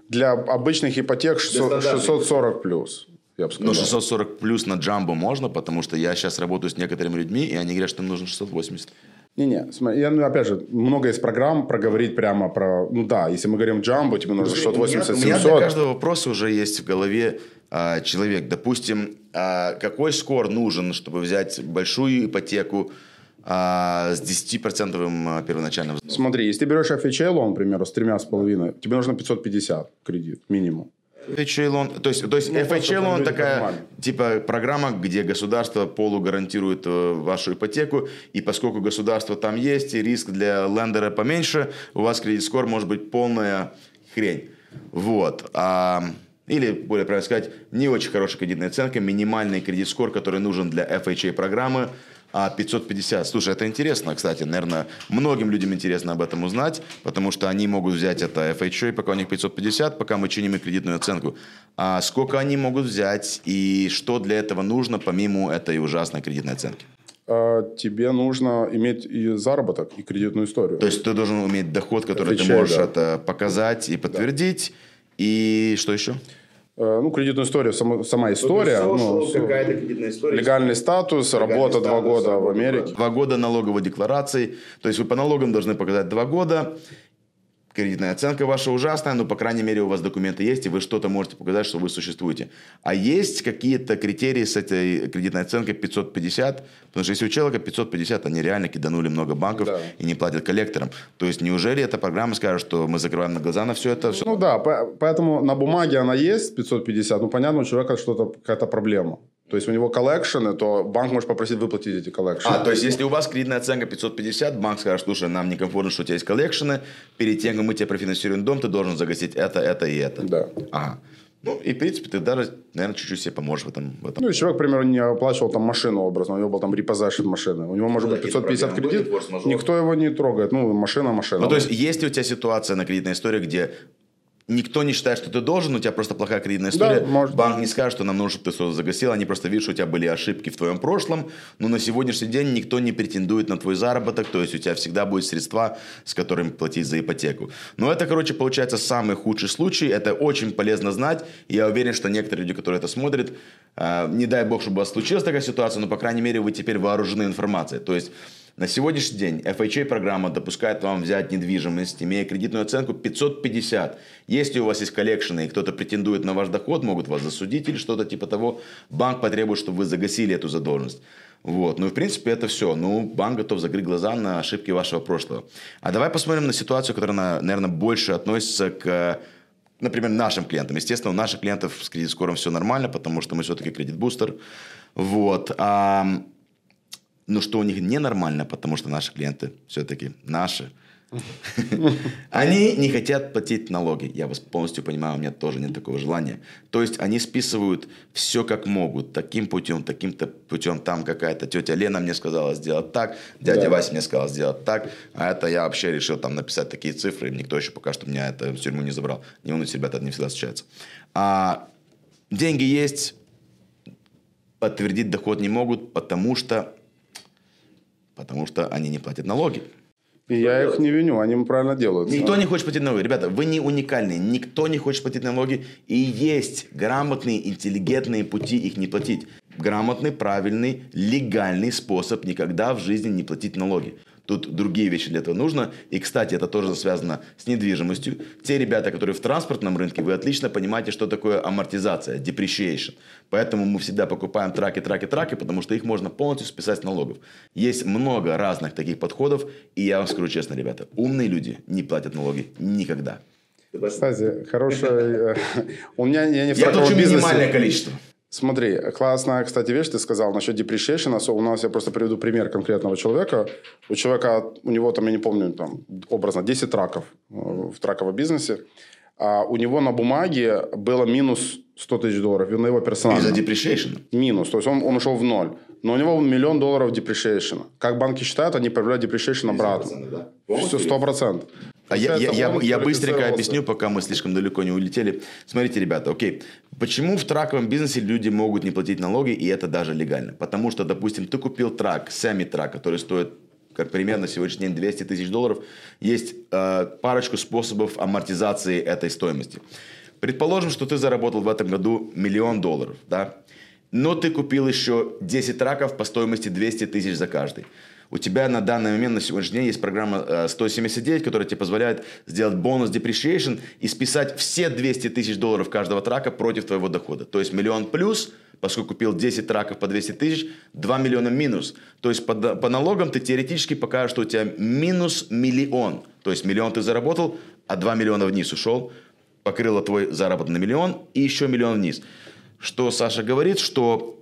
для обычных ипотек 600 стандартных. 640 плюс, я бы сказал. Ну, 640 плюс на джамбо можно, потому что я сейчас работаю с некоторыми людьми, и они говорят, что им нужно 680. Не-не, смотри, я, ну, опять же, много из программ проговорить прямо про... Ну да, если мы говорим джамбо, тебе нужно 680, у меня, для 700. каждого вопроса уже есть в голове а, человек. Допустим, а, какой скор нужен, чтобы взять большую ипотеку а, с 10% первоначальным взносом? Смотри, если ты берешь FHA лон, к примеру, с тремя с половиной, тебе нужно 550 кредит минимум. FHA лон, то есть, то есть Ну, FHA лон такая нормально. типа программа, где государство полугаранtiрует э, вашу ипотеку, и поскольку государство там есть, и риск для лендера поменьше, у вас кредит-скор может быть полная хрень. Вот. А, или, более правильно сказать, не очень хорошая кредитная оценка, минимальный кредит-скор, который нужен для FHA программы, а 550. Слушай, это интересно, кстати. Наверное, многим людям интересно об этом узнать, потому что они могут взять это FHA, пока у них 550, пока мы чиним их кредитную оценку. А сколько они могут взять и что для этого нужно, помимо этой ужасной кредитной оценки? А, тебе нужно иметь и заработок, и кредитную историю. То есть ты должен уметь доход, который ты FHA, можешь да. это показать и подтвердить. И что еще? Э, ну, кредитную историю, сама, сама история. ну, с- кредитная история. легальный статус, работа два года в Америке. Два года налоговой декларации. То есть вы по налогам должны показать два года. Кредитная оценка ваша ужасная, но, по крайней мере, у вас документы есть, и вы что-то можете показать, что вы существуете. А есть какие-то критерии с этой кредитной оценкой 550? Потому что если у человека 550, они реально киданули много банков Да. и не платят коллекторам. То есть неужели эта программа скажет, что мы закрываем на глаза на все это? Все? Ну да, по- поэтому на бумаге она есть 550, ну понятно, у человека что-то какая-то проблема. То есть у него collection ы, то банк может попросить выплатить эти collection ы. А, то есть, если у вас кредитная оценка 550, банк скажет, слушай, нам некомфортно, что у тебя есть collection ы, перед тем, как мы тебе профинансируем дом, ты должен загасить это, это и это. Да. Ага. Ну, и, в принципе, ты даже, наверное, чуть-чуть себе поможешь в этом. В этом. Ну, человек, к примеру, не оплачивал там машину образно, у него был там repossession машины. У него может Ну, быть какие-то 550 проблемы кредит, никто его не трогает. Ну, машина, машина. Ну, то есть, есть ли у тебя ситуация на кредитной истории, где никто не считает, что ты должен, у тебя просто плохая кредитная история, может. банк не скажет, что нам нужно, чтобы ты что-то загасил, они просто видят, что у тебя были ошибки в твоем прошлом, но на сегодняшний день никто не претендует на твой заработок, то есть у тебя всегда будут средства, с которыми платить за ипотеку. Но это, короче, получается самый худший случай, это очень полезно знать, я уверен, что некоторые люди, которые это смотрят, э, не дай бог, чтобы у вас случилась такая ситуация, но, по крайней мере, вы теперь вооружены информацией. То есть на сегодняшний день FHA-программа допускает вам взять недвижимость, имея кредитную оценку 550. Если у вас есть коллекшены и кто-то претендует на ваш доход, могут вас засудить или что-то типа того, банк потребует, чтобы вы загасили эту задолженность. Вот. Ну и в принципе это все. Ну, банк готов закрыть глаза на ошибки вашего прошлого. А давай посмотрим на ситуацию, которая, наверное, больше относится к например, нашим клиентам. Естественно, у наших клиентов с кредит-скором все нормально, потому что мы все-таки кредит-бустер. Вот. А, но что у них ненормально, потому что наши клиенты все-таки наши, Они не хотят платить налоги. Я вас полностью понимаю, у меня тоже нет такого желания. То есть они списывают все как могут. Таким путем, таким-то путем. Там какая-то тетя Лена мне сказала сделать так, дядя да. Вася мне сказал сделать так. А это я вообще решил там написать такие цифры. И никто еще пока что меня это в тюрьму не забрал. Не волнуйтесь, ребята, это не всегда случается. А деньги есть, подтвердить доход не могут, потому что, потому что они не платят налоги. И я их не виню, они правильно делают. Никто не хочет платить налоги. Ребята, вы не уникальные. Никто не хочет платить налоги. И есть грамотные, интеллигентные пути их не платить. Грамотный, правильный, легальный способ никогда в жизни не платить налоги. Тут другие вещи для этого нужно. И, кстати, это тоже связано с недвижимостью. Те ребята, которые в транспортном рынке, вы отлично понимаете, что такое амортизация, depreciation. Поэтому мы всегда покупаем траки, траки, траки, потому что их можно полностью списать с налогов. Есть много разных таких подходов. И я вам скажу честно, ребята, умные люди не платят налоги никогда. Кстати, хорошая... Э, у меня я не в Я плачу минимальное количество. Смотри, классная, кстати, вещь ты сказал насчет depreciation. У нас, я просто приведу пример конкретного человека. У человека, у него там, я не помню, там, образно, 10 траков э, в траковом бизнесе. А у него на бумаге было минус 100 тысяч долларов на его персонал. Из-за depreciation? Минус, то есть он, он ушел в ноль. Но у него миллион долларов depreciation. Как банки считают, они проявляют depreciation обратно. Да? Все, 100%. А я, я, я, я быстренько объясню, пока мы слишком далеко не улетели. Смотрите, ребята, окей. Почему в траковом бизнесе люди могут не платить налоги, и это даже легально? Потому что, допустим, ты купил трак, сами-трак, который стоит как примерно сегодняшний день 200 тысяч долларов, есть э, парочку способов амортизации этой стоимости. Предположим, что ты заработал в этом году миллион долларов, да? но ты купил еще 10 траков по стоимости 200 тысяч за каждый у тебя на данный момент, на сегодняшний день есть программа 179, э, которая тебе позволяет сделать бонус depreciation и списать все 200 тысяч долларов каждого трака против твоего дохода. То есть миллион плюс, поскольку купил 10 траков по 200 тысяч, 2 миллиона минус. То есть по, по налогам ты теоретически покажешь, что у тебя минус миллион. То есть миллион ты заработал, а 2 миллиона вниз ушел, покрыло твой заработок на миллион и еще миллион вниз. Что Саша говорит, что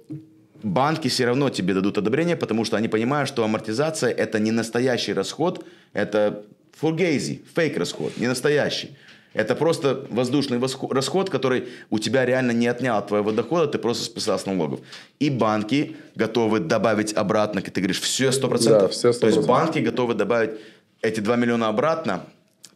банки все равно тебе дадут одобрение, потому что они понимают, что амортизация – это не настоящий расход, это фургейзи, фейк-расход, не настоящий. Это просто воздушный расход, который у тебя реально не отнял от твоего дохода, ты просто списал с налогов. И банки готовы добавить обратно, ты говоришь, все 100%. Да, все 100%. То есть банки готовы добавить эти 2 миллиона обратно,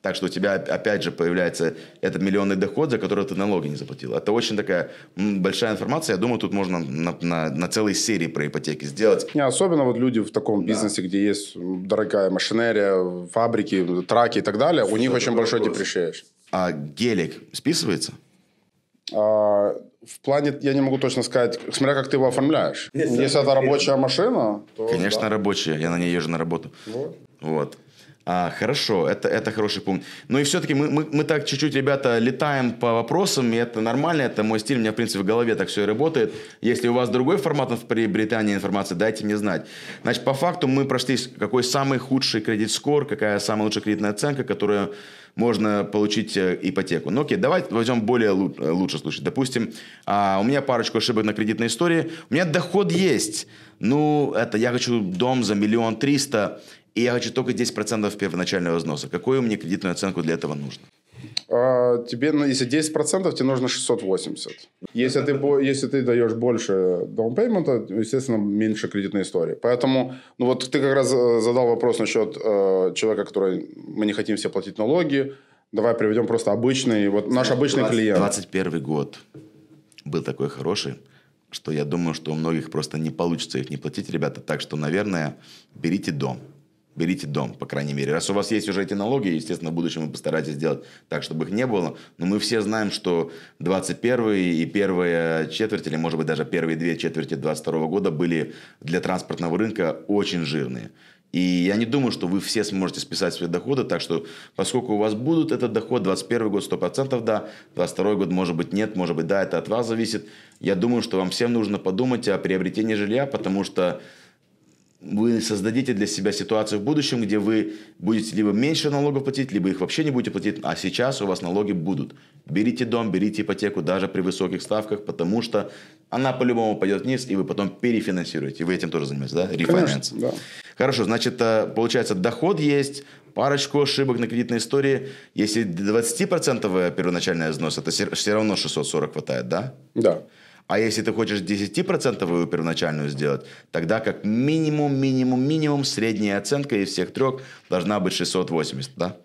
так что у тебя опять же появляется этот миллионный доход, за который ты налоги не заплатил. Это очень такая большая информация. Я думаю, тут можно на, на, на целой серии про ипотеки сделать. Не, особенно вот люди в таком бизнесе, да. где есть дорогая машинерия, фабрики, траки и так далее, у них очень большой депрещаешь. А гелик списывается? А, в плане, я не могу точно сказать, смотря как ты его оформляешь. Если, Если это рабочая машина, то Конечно, да. рабочая. Я на ней езжу на работу. Вот. вот. А, хорошо, это, это хороший пункт. Ну и все-таки мы, мы, мы так чуть-чуть, ребята, летаем по вопросам, и это нормально, это мой стиль, у меня, в принципе, в голове так все и работает. Если у вас другой формат в приобретении информации, дайте мне знать. Значит, по факту мы прошли, какой самый худший кредит-скор, какая самая лучшая кредитная оценка, которую можно получить э, ипотеку. Ну окей, давайте возьмем более лучший случай. Допустим, а, у меня парочку ошибок на кредитной истории, у меня доход есть, ну, это я хочу дом за миллион триста, и я хочу только 10% первоначального взноса. Какую мне кредитную оценку для этого нужно? А, тебе, ну, если 10%, тебе нужно 680. Если ты, если ты даешь больше down payment, естественно, меньше кредитной истории. Поэтому, ну вот ты как раз э, задал вопрос насчет э, человека, который мы не хотим все платить налоги. Давай приведем просто обычный, вот наш обычный 20, клиент. 21 год был такой хороший, что я думаю, что у многих просто не получится их не платить, ребята. Так что, наверное, берите дом берите дом, по крайней мере. Раз у вас есть уже эти налоги, естественно, в будущем вы постараетесь сделать так, чтобы их не было. Но мы все знаем, что 21 и первая четверть, или, может быть, даже первые две четверти 22 года были для транспортного рынка очень жирные. И я не думаю, что вы все сможете списать свои доходы, так что поскольку у вас будут этот доход, 21 год 100% да, 22 год может быть нет, может быть да, это от вас зависит. Я думаю, что вам всем нужно подумать о приобретении жилья, потому что вы создадите для себя ситуацию в будущем, где вы будете либо меньше налогов платить, либо их вообще не будете платить, а сейчас у вас налоги будут. Берите дом, берите ипотеку даже при высоких ставках, потому что она по-любому пойдет вниз, и вы потом перефинансируете. Вы этим тоже занимаетесь, да? Рефинанс. да. Хорошо, значит, э, получается, доход есть, парочку ошибок на кредитной истории. Если 20% первоначальный взнос, это все равно 640 хватает, да? Да. А если ты хочешь 10% первоначальную сделать, тогда как минимум, минимум, минимум средняя оценка из всех трех должна быть 680, да?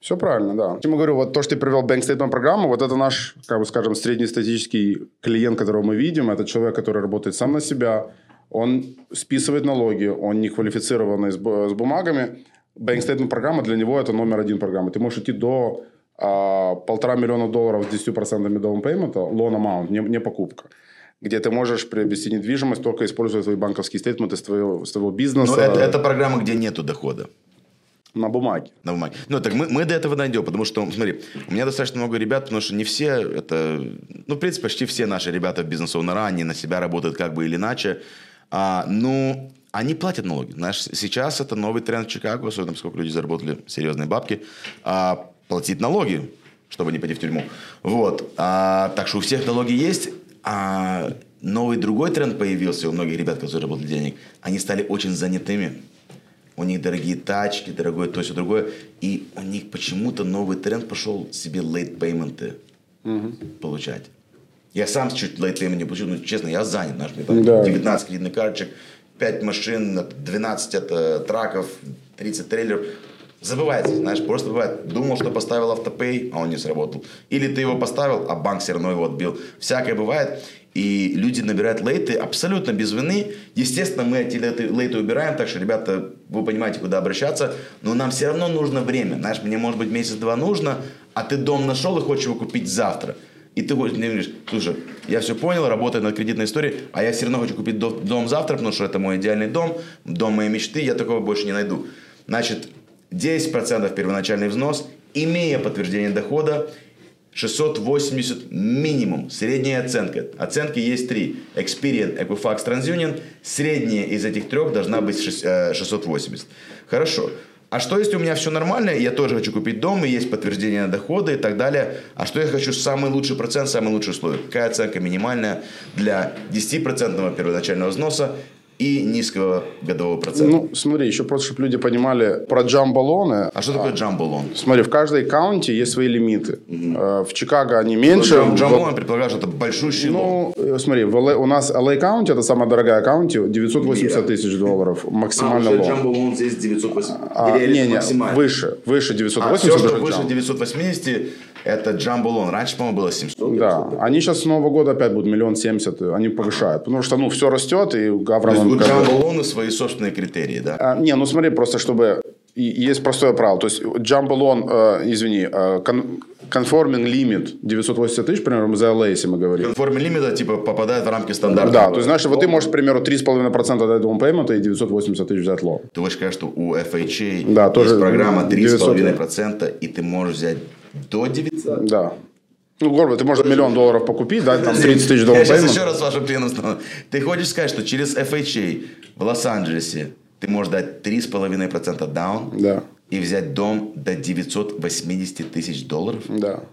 Все правильно, да. Я говорю, вот то, что ты привел Bank Statement программу, вот это наш, как бы скажем, среднестатистический клиент, которого мы видим. Это человек, который работает сам на себя, он списывает налоги, он не квалифицированный с, бумагами. Bank Statement программа для него это номер один программы. Ты можешь идти до полтора миллиона долларов с 10% down payment, loan amount, не, не покупка где ты можешь приобрести недвижимость, только используя твои банковские стейтменты с твоего, с твоего бизнеса. Но это, это программа, где нету дохода. На бумаге. На бумаге. Ну, так мы, мы до этого дойдем, потому что, смотри, у меня достаточно много ребят, потому что не все это... Ну, в принципе, почти все наши ребята в бизнес оунера они на себя работают как бы или иначе. А, ну, они платят налоги. Знаешь, сейчас это новый тренд в Чикаго, особенно поскольку люди заработали серьезные бабки, а, платить налоги, чтобы не пойти в тюрьму. Вот. А, так что у всех налоги есть, а новый другой тренд появился у многих ребят, которые работали денег. Они стали очень занятыми. У них дорогие тачки, дорогое то, все другое. И у них почему-то новый тренд пошел себе late payment угу. получать. Я сам чуть late payment не получил, но честно, я занят. Наш, да. 19 кредитных карточек, 5 машин, 12 это, траков, 30 трейлеров. Забывается, знаешь, просто бывает. Думал, что поставил автопей, а он не сработал. Или ты его поставил, а банк все равно его отбил. Всякое бывает. И люди набирают лейты абсолютно без вины. Естественно, мы эти лейты, лейты убираем, так что, ребята, вы понимаете, куда обращаться. Но нам все равно нужно время. Знаешь, мне, может быть, месяц-два нужно, а ты дом нашел и хочешь его купить завтра. И ты мне говоришь, слушай, я все понял, работаю над кредитной историей, а я все равно хочу купить дом завтра, потому что это мой идеальный дом, дом моей мечты, я такого больше не найду. Значит, 10% первоначальный взнос, имея подтверждение дохода, 680 минимум, средняя оценка. Оценки есть три. Experian, Equifax, TransUnion. Средняя из этих трех должна быть 680. Хорошо. А что если у меня все нормально, я тоже хочу купить дом, и есть подтверждение дохода и так далее. А что я хочу самый лучший процент, самый лучший условия? Какая оценка минимальная для 10% первоначального взноса и низкого годового процента. Ну, смотри, еще просто, чтобы люди понимали про джамболоны. А что такое джамболон? Смотри, в каждой каунте есть свои лимиты. Угу. В Чикаго они меньше. Ну, джамболон, в... предполагаю, что это большущий Ну, лон. Э, смотри, в LA, у нас LA каунти, это самая дорогая каунти, 980 тысяч долларов. Максимально а, лон. джамболон здесь 980. А, не, не, выше. Выше 980. А, все, что выше 980, это джамболон. Раньше, по-моему, было 700. Да. Они сейчас с Нового года опять будут миллион семьдесят. Они повышают. Потому что, ну, все растет, и Гаврон... То есть у джамболона свои собственные критерии, да? А, не, ну смотри, просто чтобы... Есть простое правило. То есть джамболон, э, извини, э, conforming limit 980 тысяч, примерно, за LA, если мы говорим. Conforming limit, типа, попадает в рамки стандарта. Да, то есть, знаешь, вот ты можешь, к примеру, 3,5% от этого пеймента и 980 тысяч взять лон. Ты хочешь сказать, что у FHA да, есть тоже программа 3,5%, и ты можешь взять до 900? Да. Ну, Горбо, ты можешь миллион долларов покупить, да, там 30 тысяч долларов. Я сейчас еще раз вашим клиентам Ты хочешь сказать, что через FHA в Лос-Анджелесе ты можешь дать 3,5% даун да. и взять дом до 980 тысяч долларов? Да.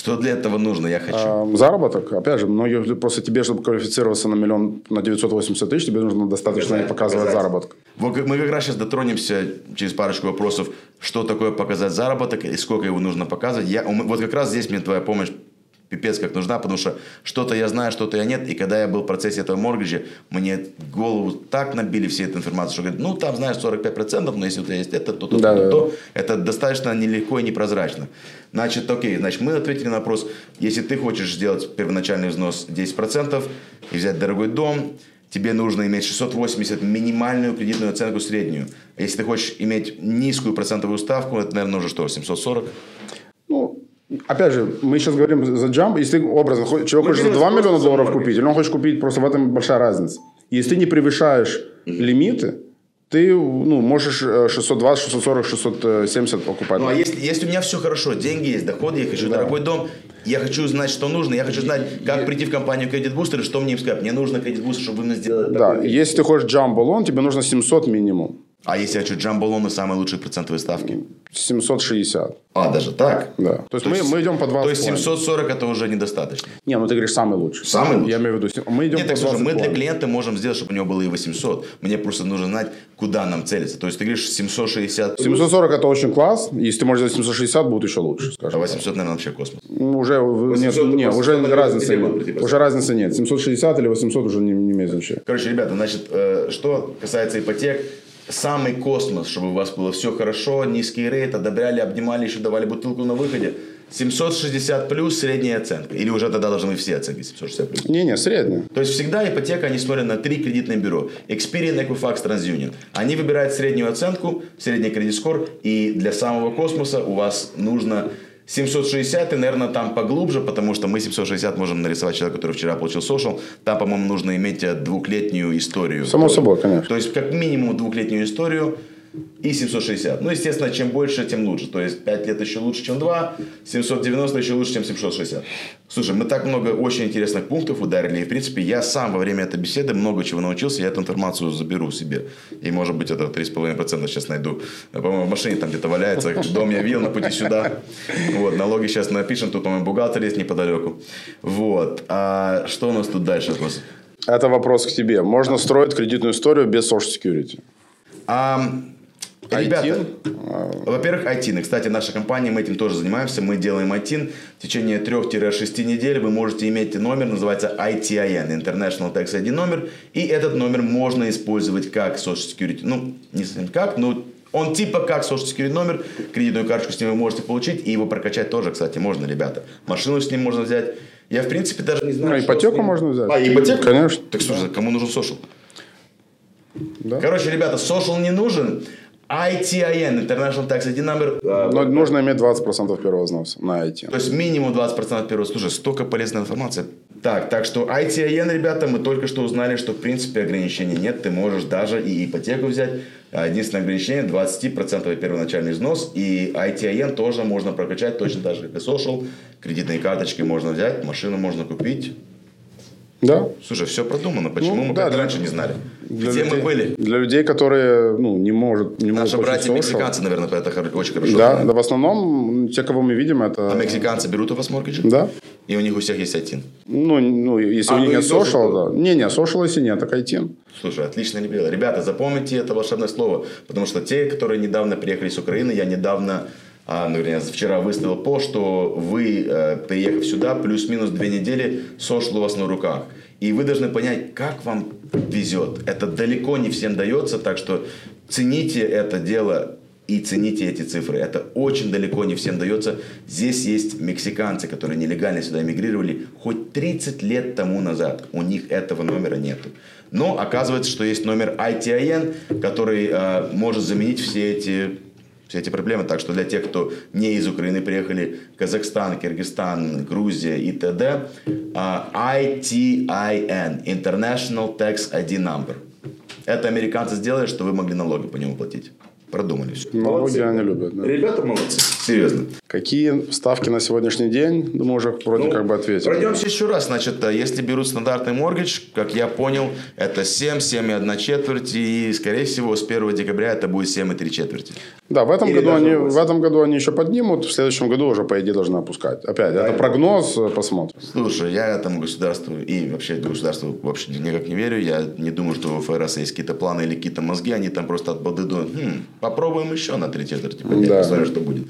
Что для этого нужно? Я хочу. А, заработок. Опять же, многие просто тебе, чтобы квалифицироваться на миллион, на 980 тысяч, тебе нужно достаточно показать, показывать показать. заработок. Мы как раз сейчас дотронемся через парочку вопросов, что такое показать заработок и сколько его нужно показывать. Я, вот как раз здесь мне твоя помощь пипец как нужна, потому что что-то я знаю, что-то я нет. И когда я был в процессе этого моргиджа, мне голову так набили все эту информацию, что говорят, ну там знаешь 45%, но если у тебя есть это, то, то, да, то, то, то, это достаточно нелегко и непрозрачно. Значит, окей, значит, мы ответили на вопрос, если ты хочешь сделать первоначальный взнос 10% и взять дорогой дом, тебе нужно иметь 680 минимальную кредитную оценку среднюю. Если ты хочешь иметь низкую процентовую ставку, это, наверное, уже что, 740? Ну, Опять же, мы сейчас говорим за джамп. Если образно человек хочет за 2 миллиона долларов купить, или он хочет купить, просто в этом большая разница. Если ты не превышаешь лимиты, ты ну, можешь 620, 640, 670 покупать. Ну, а если, если у меня все хорошо, деньги есть, доходы, я хочу да. дорогой дом, я хочу знать, что нужно, я хочу знать, как прийти в компанию Credit Booster, и что мне им сказать. Мне нужно Credit Booster, чтобы мне сделали Да, если ты хочешь jumbo loan, тебе нужно 700 минимум. А если я хочу джамболоны, самые лучшие процентовые ставки? 760. А, даже так? Да. То есть, мы, мы идем по 20 То есть 740 это уже недостаточно? Не, ну ты говоришь самый лучший. Самый лучший? Я имею в виду, мы идем Нет, по так слушай, 20 мы для клиента можем сделать, чтобы у него было и 800. Мне просто нужно знать, куда нам целиться. То есть ты говоришь 760, 740 это очень класс. Если ты можешь сделать 760, будет еще лучше, а скажем. так. 800, наверное, вообще космос. Ну, уже, в- нет, 800 не, просто уже разницы нет. Уже разницы нет. 760 или 800 уже не, не имеет значения. Короче, ребята, значит, э, что касается ипотек, самый космос, чтобы у вас было все хорошо, низкий рейд, одобряли, обнимали, еще давали бутылку на выходе. 760 плюс средняя оценка. Или уже тогда должны все оценки 760 плюс. Не-не, средняя. То есть всегда ипотека, они смотрят на три кредитные бюро. Experian, Equifax, TransUnion. Они выбирают среднюю оценку, средний кредит скор, и для самого космоса у вас нужно 760, и, наверное, там поглубже, потому что мы 760 можем нарисовать человека, который вчера получил social. Там, по-моему, нужно иметь э, двухлетнюю историю. Само собой, конечно. То есть, как минимум, двухлетнюю историю и 760. Ну, естественно, чем больше, тем лучше. То есть, 5 лет еще лучше, чем 2, 790 еще лучше, чем 760. Слушай, мы так много очень интересных пунктов ударили. И, в принципе, я сам во время этой беседы много чего научился. Я эту информацию заберу себе. И, может быть, это 3,5% сейчас найду. По-моему, в машине там где-то валяется. Дом я видел на пути сюда. Вот, налоги сейчас напишем. Тут, по-моему, бухгалтер есть неподалеку. Вот. А что у нас тут дальше? Это вопрос к тебе. Можно строить кредитную историю без Social Security? Ребята, ITIN? во-первых, ITIN. Кстати, наша компания, мы этим тоже занимаемся. Мы делаем ITIN. В течение 3-6 недель вы можете иметь номер, называется ITIN, International Tax ID номер. И этот номер можно использовать как Social Security. Ну, не совсем как, но он типа как Social Security номер. Кредитную карточку с ним вы можете получить. И его прокачать тоже, кстати, можно, ребята. Машину с ним можно взять. Я, в принципе, даже не знаю, Ну, ипотеку ним. можно взять. А, ипотеку? Конечно. Так слушай, кому нужен social? Да. Короче, ребята, social не нужен. ITIN, International Tax ID number. Но нужно иметь 20% первого взноса на IT. То есть минимум 20% первого. Слушай, столько полезной информации. Так, так что ITIN, ребята, мы только что узнали, что в принципе ограничений нет. Ты можешь даже и ипотеку взять. Единственное ограничение 20% первоначальный взнос. И ITIN тоже можно прокачать точно так же, как и social. Кредитные карточки можно взять, машину можно купить. Да. Слушай, все продумано. Почему Ну, мы да, для- раньше не знали? Для Где мы людей- были? Для людей, которые ну, не, может, не Наши могут братья мексиканцы, наверное, про это очень хорошо Да, знают. да, в основном те, кого мы видим, это... А мексиканцы берут у вас моргиджи? Да. И у них у всех есть один. Ну, ну, если А, у них ну нет social да. Не-не, social если нет, так IT. Слушай, отлично, ребята. Ребята, запомните это волшебное слово. Потому что те, которые недавно приехали с Украины, я недавно, а, ну, вернее, вчера выставил пост, что вы, э, приехав сюда, плюс-минус две недели, сошел у вас на руках. И вы должны понять, как вам везет. Это далеко не всем дается, так что цените это дело и цените эти цифры. Это очень далеко не всем дается. Здесь есть мексиканцы, которые нелегально сюда эмигрировали хоть 30 лет тому назад. У них этого номера нету. Но оказывается, что есть номер ITIN, который э, может заменить все эти все эти проблемы. Так что для тех, кто не из Украины приехали, Казахстан, Киргизстан, Грузия и т.д., а, ITIN, International Tax ID Number. Это американцы сделали, что вы могли налоги по нему платить. Продумали все. Налоги они любят. да. Ребята молодцы. Серьезно. Какие ставки на сегодняшний день? Думаю, уже вроде Ну, как бы ответили. Пройдемся еще раз. Значит, э, если берут стандартный моргидж, как я понял, это 7, 7,1 четверть. И, скорее всего, с 1 декабря это будет 7,3 четверти. Да, в этом, Или году они, в этом году они еще поднимут, в следующем году уже, по идее, должны опускать. Опять, это прогноз, э, посмотрим. Слушай, я этому государству и вообще государству вообще никак не верю. Я не думаю, что у ФРС есть какие-то планы или какие-то мозги. Они там просто от балды думают, «Хм, попробуем еще на три четверти. Да. Посмотрим, что будет.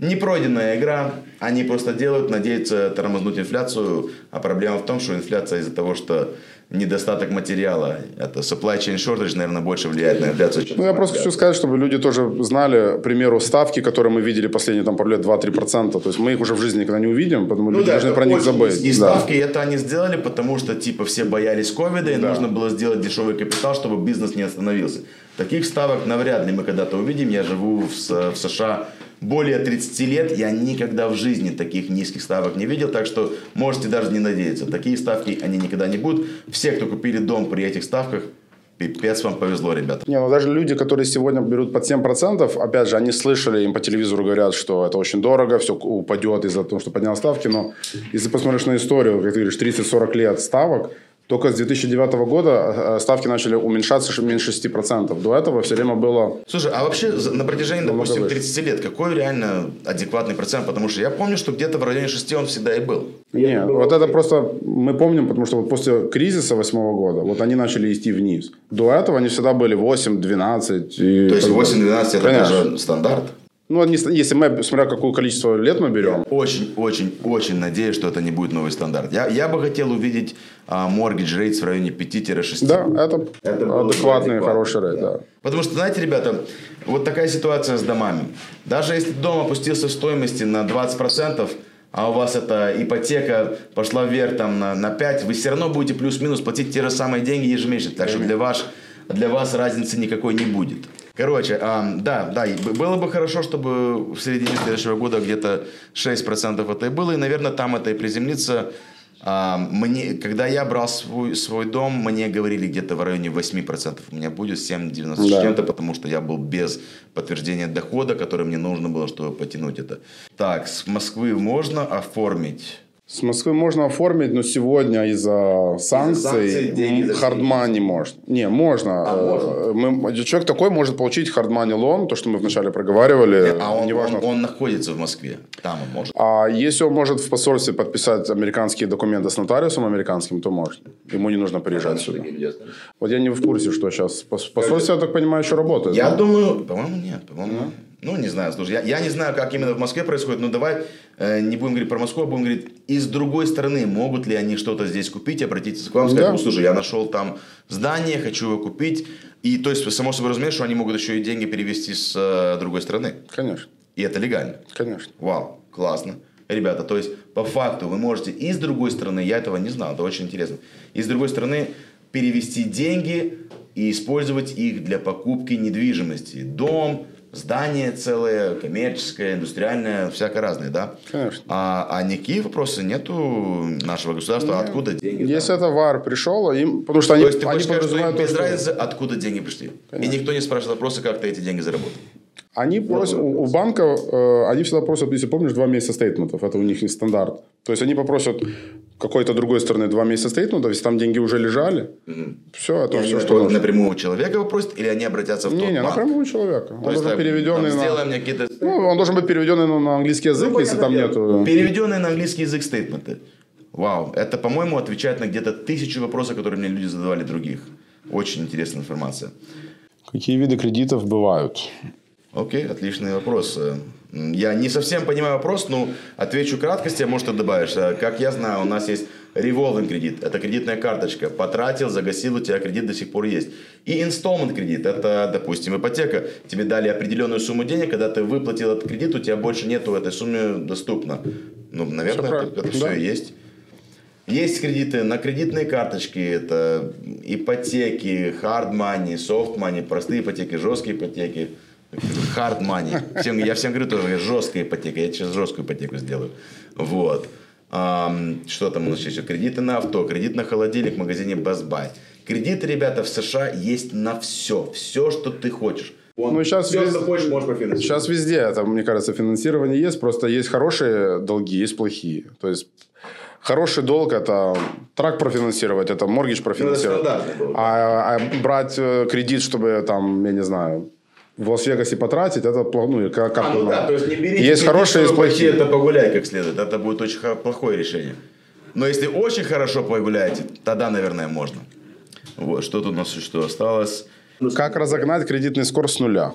Непройденная игра. Они просто делают, надеются тормознуть инфляцию. А проблема в том, что инфляция из-за того, что недостаток материала, это supply chain shortage, наверное, больше влияет на инфляцию. Ну, я просто хочу сказать, чтобы люди тоже знали, к примеру, ставки, которые мы видели последние там, пару лет, 2-3%. То есть мы их уже в жизни никогда не увидим, поэтому люди должны это про них забыть. низкие Да. ставки, и это они сделали, потому что типа все боялись ковида, и Да. нужно было сделать дешевый капитал, чтобы бизнес не остановился. Таких ставок навряд ли мы когда-то увидим. Я живу в, в США более 30 лет, я никогда в жизни таких низких ставок не видел, так что можете даже не надеяться. Такие ставки, они никогда не будут. Все, кто купили дом при этих ставках, пипец вам повезло, ребята. Не, ну даже люди, которые сегодня берут под 7%, опять же, они слышали, им по телевизору говорят, что это очень дорого, все упадет из-за того, что поднял ставки. Но если посмотришь на историю, как ты говоришь, 30-40 лет ставок, Только с 2009 года э, ставки начали уменьшаться меньше 6%. До этого все время было... Слушай, а вообще на протяжении, допустим, 30 лет, какой реально адекватный процент? Потому что я помню, что где-то в районе 6 он всегда и был. Нет, вот это просто мы помним, потому что вот после кризиса 2008 года, вот они начали идти вниз. До этого они всегда были 8, 12. И То есть 8-12 это даже стандарт? Ну, если мы, смотря какое количество лет мы берем. Очень, очень, очень надеюсь, что это не будет новый стандарт. Я, я бы хотел увидеть а, mortgage rates в районе 5-6. Да, это, это адекватный, хороший рейд, да. Потому что, знаете, ребята, вот такая ситуация с домами. Даже если дом опустился в стоимости на 20%, а у вас эта ипотека пошла вверх там на, на 5, вы все равно будете плюс-минус платить те же самые деньги ежемесячно. Так что для, ваш, для вас разницы никакой не будет. Короче, а, да, да, было бы хорошо, чтобы в середине следующего года где-то 6% это и было, и, наверное, там это и приземлится. А, мне, когда я брал свой, свой дом, мне говорили где-то в районе 8%. У меня будет 7,90 да. чем-то, потому что я был без подтверждения дохода, который мне нужно было, чтобы потянуть это. Так, с Москвы можно оформить с Москвы можно оформить, но сегодня из-за санкций, из хардман не может. Не, можно. А, можно? Мы, человек такой может получить хардмани лон, то, что мы вначале проговаривали. Нет, а он, неважно. Он, он находится в Москве, там он может. А если он может в посольстве подписать американские документы с нотариусом американским, то может. Ему не нужно приезжать а сюда. Вот я не в курсе, что сейчас посольство, я так понимаю, еще работает. Я да? думаю, по-моему, нет. По-моему, mm ну, не знаю, слушай, я, я не знаю, как именно в Москве происходит, но давай э, не будем говорить про Москву, а будем говорить, и с другой стороны, могут ли они что-то здесь купить, обратиться к вам, сказать, да. ну, слушай, я нашел там здание, хочу его купить, и то есть, само собой разумеешь, что они могут еще и деньги перевести с э, другой стороны. Конечно. И это легально. Конечно. Вау, классно. Ребята, то есть, по факту вы можете и с другой стороны, я этого не знал, это очень интересно, и с другой стороны перевести деньги и использовать их для покупки недвижимости. Дом, здание целое, коммерческое, индустриальное, всякое разное, да? Конечно. А, а никакие вопросы нету нашего государства, Нет. откуда деньги. Если да? это ВАР пришел, им, потому что они, То есть ты они сказать, что им без разницы, откуда деньги пришли. Конечно. И никто не спрашивает вопросы, как ты эти деньги заработал. Они просят, у, у банка, э, они всегда просят, если помнишь, два месяца стейтментов. Это у них не стандарт. То есть они попросят какой-то другой стороны два месяца стейтментов, если там деньги уже лежали. Угу. Все, это и все, что нужно. напрямую человека попросят, или они обратятся в не, тот Не, не, напрямую человека. То он должен переведенный на... мне какие-то... Ну, он должен быть переведенный на, на английский язык, ну, если там нету... Переведенные на английский язык стейтменты. Вау, это, по-моему, отвечает на где-то тысячу вопросов, которые мне люди задавали других. Очень интересная информация. Какие виды кредитов бывают? Окей, отличный вопрос. Я не совсем понимаю вопрос, но отвечу краткости, а может ты добавишь. Как я знаю, у нас есть револвинг кредит, это кредитная карточка. Потратил, загасил, у тебя кредит до сих пор есть. И инсталмент кредит, это, допустим, ипотека. Тебе дали определенную сумму денег, когда ты выплатил этот кредит, у тебя больше нету этой суммы доступно. Ну, наверное, все это, это да. все и есть. Есть кредиты на кредитные карточки, это ипотеки, hard money, soft money, простые ипотеки, жесткие ипотеки. Hard money. Всем, я всем говорю, тоже жесткая ипотека. Я сейчас жесткую ипотеку сделаю. Вот. А, что там у нас еще? Кредиты на авто, кредит на холодильник в магазине Best Buy. Кредиты, ребята, в США есть на все. Все, что ты хочешь. Он ну, сейчас все, вез... что хочешь, можешь профинансировать. Сейчас везде, это, мне кажется, финансирование есть. Просто есть хорошие долги, есть плохие. То есть Хороший долг – это трак профинансировать, это моргидж профинансировать. Ну, а, а брать э, кредит, чтобы там, я не знаю, в Лас-Вегасе потратить, это ну, как, как а, ну, да, то есть не берите есть хорошие, есть плохие. Это погуляй как следует, это будет очень плохое решение. Но если очень хорошо погуляете, тогда, наверное, можно. Вот, что тут у нас еще осталось? Как разогнать кредитный скор с нуля?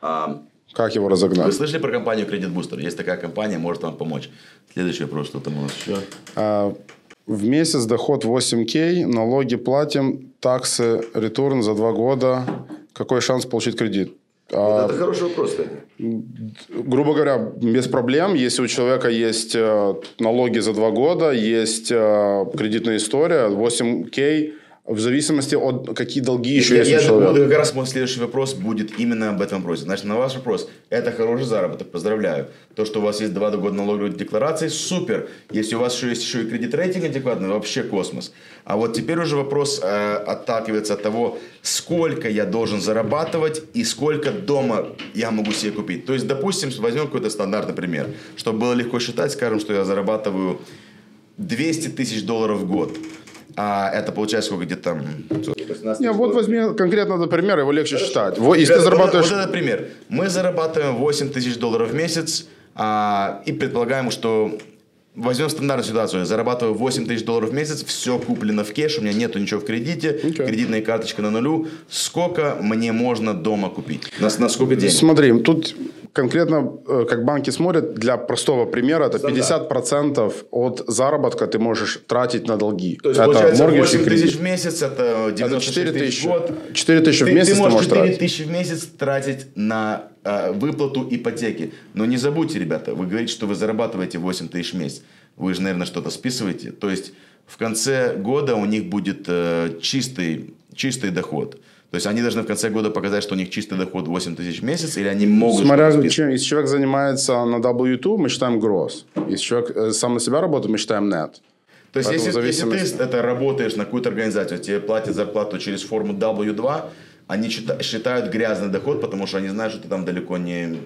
А, как его разогнать? Вы слышали про компанию Credit Booster? Есть такая компания, может вам помочь. Следующий вопрос, что там у нас еще? А, в месяц доход 8К, налоги платим, таксы, ретурн за два года. Какой шанс получить кредит? Вот это хороший вопрос, кстати. Грубо говоря, без проблем, если у человека есть э, налоги за два года, есть э, кредитная история, 8К, в зависимости от какие долги еще я, есть я у человека. Думаю, как раз мой следующий вопрос будет именно об этом вопросе. Значит, на ваш вопрос, это хороший заработок, поздравляю. То, что у вас есть два года налоговой декларации, супер. Если у вас еще есть еще и кредит рейтинг адекватный, вообще космос. А вот теперь уже вопрос э, отталкивается от того, сколько я должен зарабатывать и сколько дома я могу себе купить. То есть, допустим, возьмем какой-то стандартный пример. Чтобы было легко считать, скажем, что я зарабатываю 200 тысяч долларов в год. А это получается сколько где-то там... Не, вот возьми конкретно этот пример, его легче считать. Вот, если Ребята, ты зарабатываешь... Вот, вот этот пример. Мы зарабатываем 8 тысяч долларов в месяц а, и предполагаем, что Возьмем стандартную ситуацию. Зарабатываю 8 тысяч долларов в месяц, все куплено в кеш, у меня нету ничего в кредите, Okay. кредитная карточка на нулю. Сколько мне можно дома купить? На, на сколько денег? Смотри, тут конкретно, э, как банки смотрят, для простого примера, это 50% от заработка ты можешь тратить на долги. То есть, это получается, mortgage и 8 кредит. тысяч в месяц, это 96 4 тысяч тысячи. в год. 4 тысячи в Ты- месяц ты ты можешь можешь 4 тратить. тысячи в месяц тратить на выплату ипотеки. Но не забудьте, ребята, вы говорите, что вы зарабатываете 8 тысяч в месяц. Вы же, наверное, что-то списываете. То есть в конце года у них будет э, чистый, чистый доход. То есть они должны в конце года показать, что у них чистый доход 8 тысяч в месяц, или они могут Смотря, чем, если человек занимается на W2, мы считаем gross. Если человек э, сам на себя работает, мы считаем net. То есть, Поэтому если, в если зависимости- ты это работаешь на какую-то организацию, тебе платят зарплату через форму W2, они счита- считают грязный доход, потому что они знают, что ты там далеко не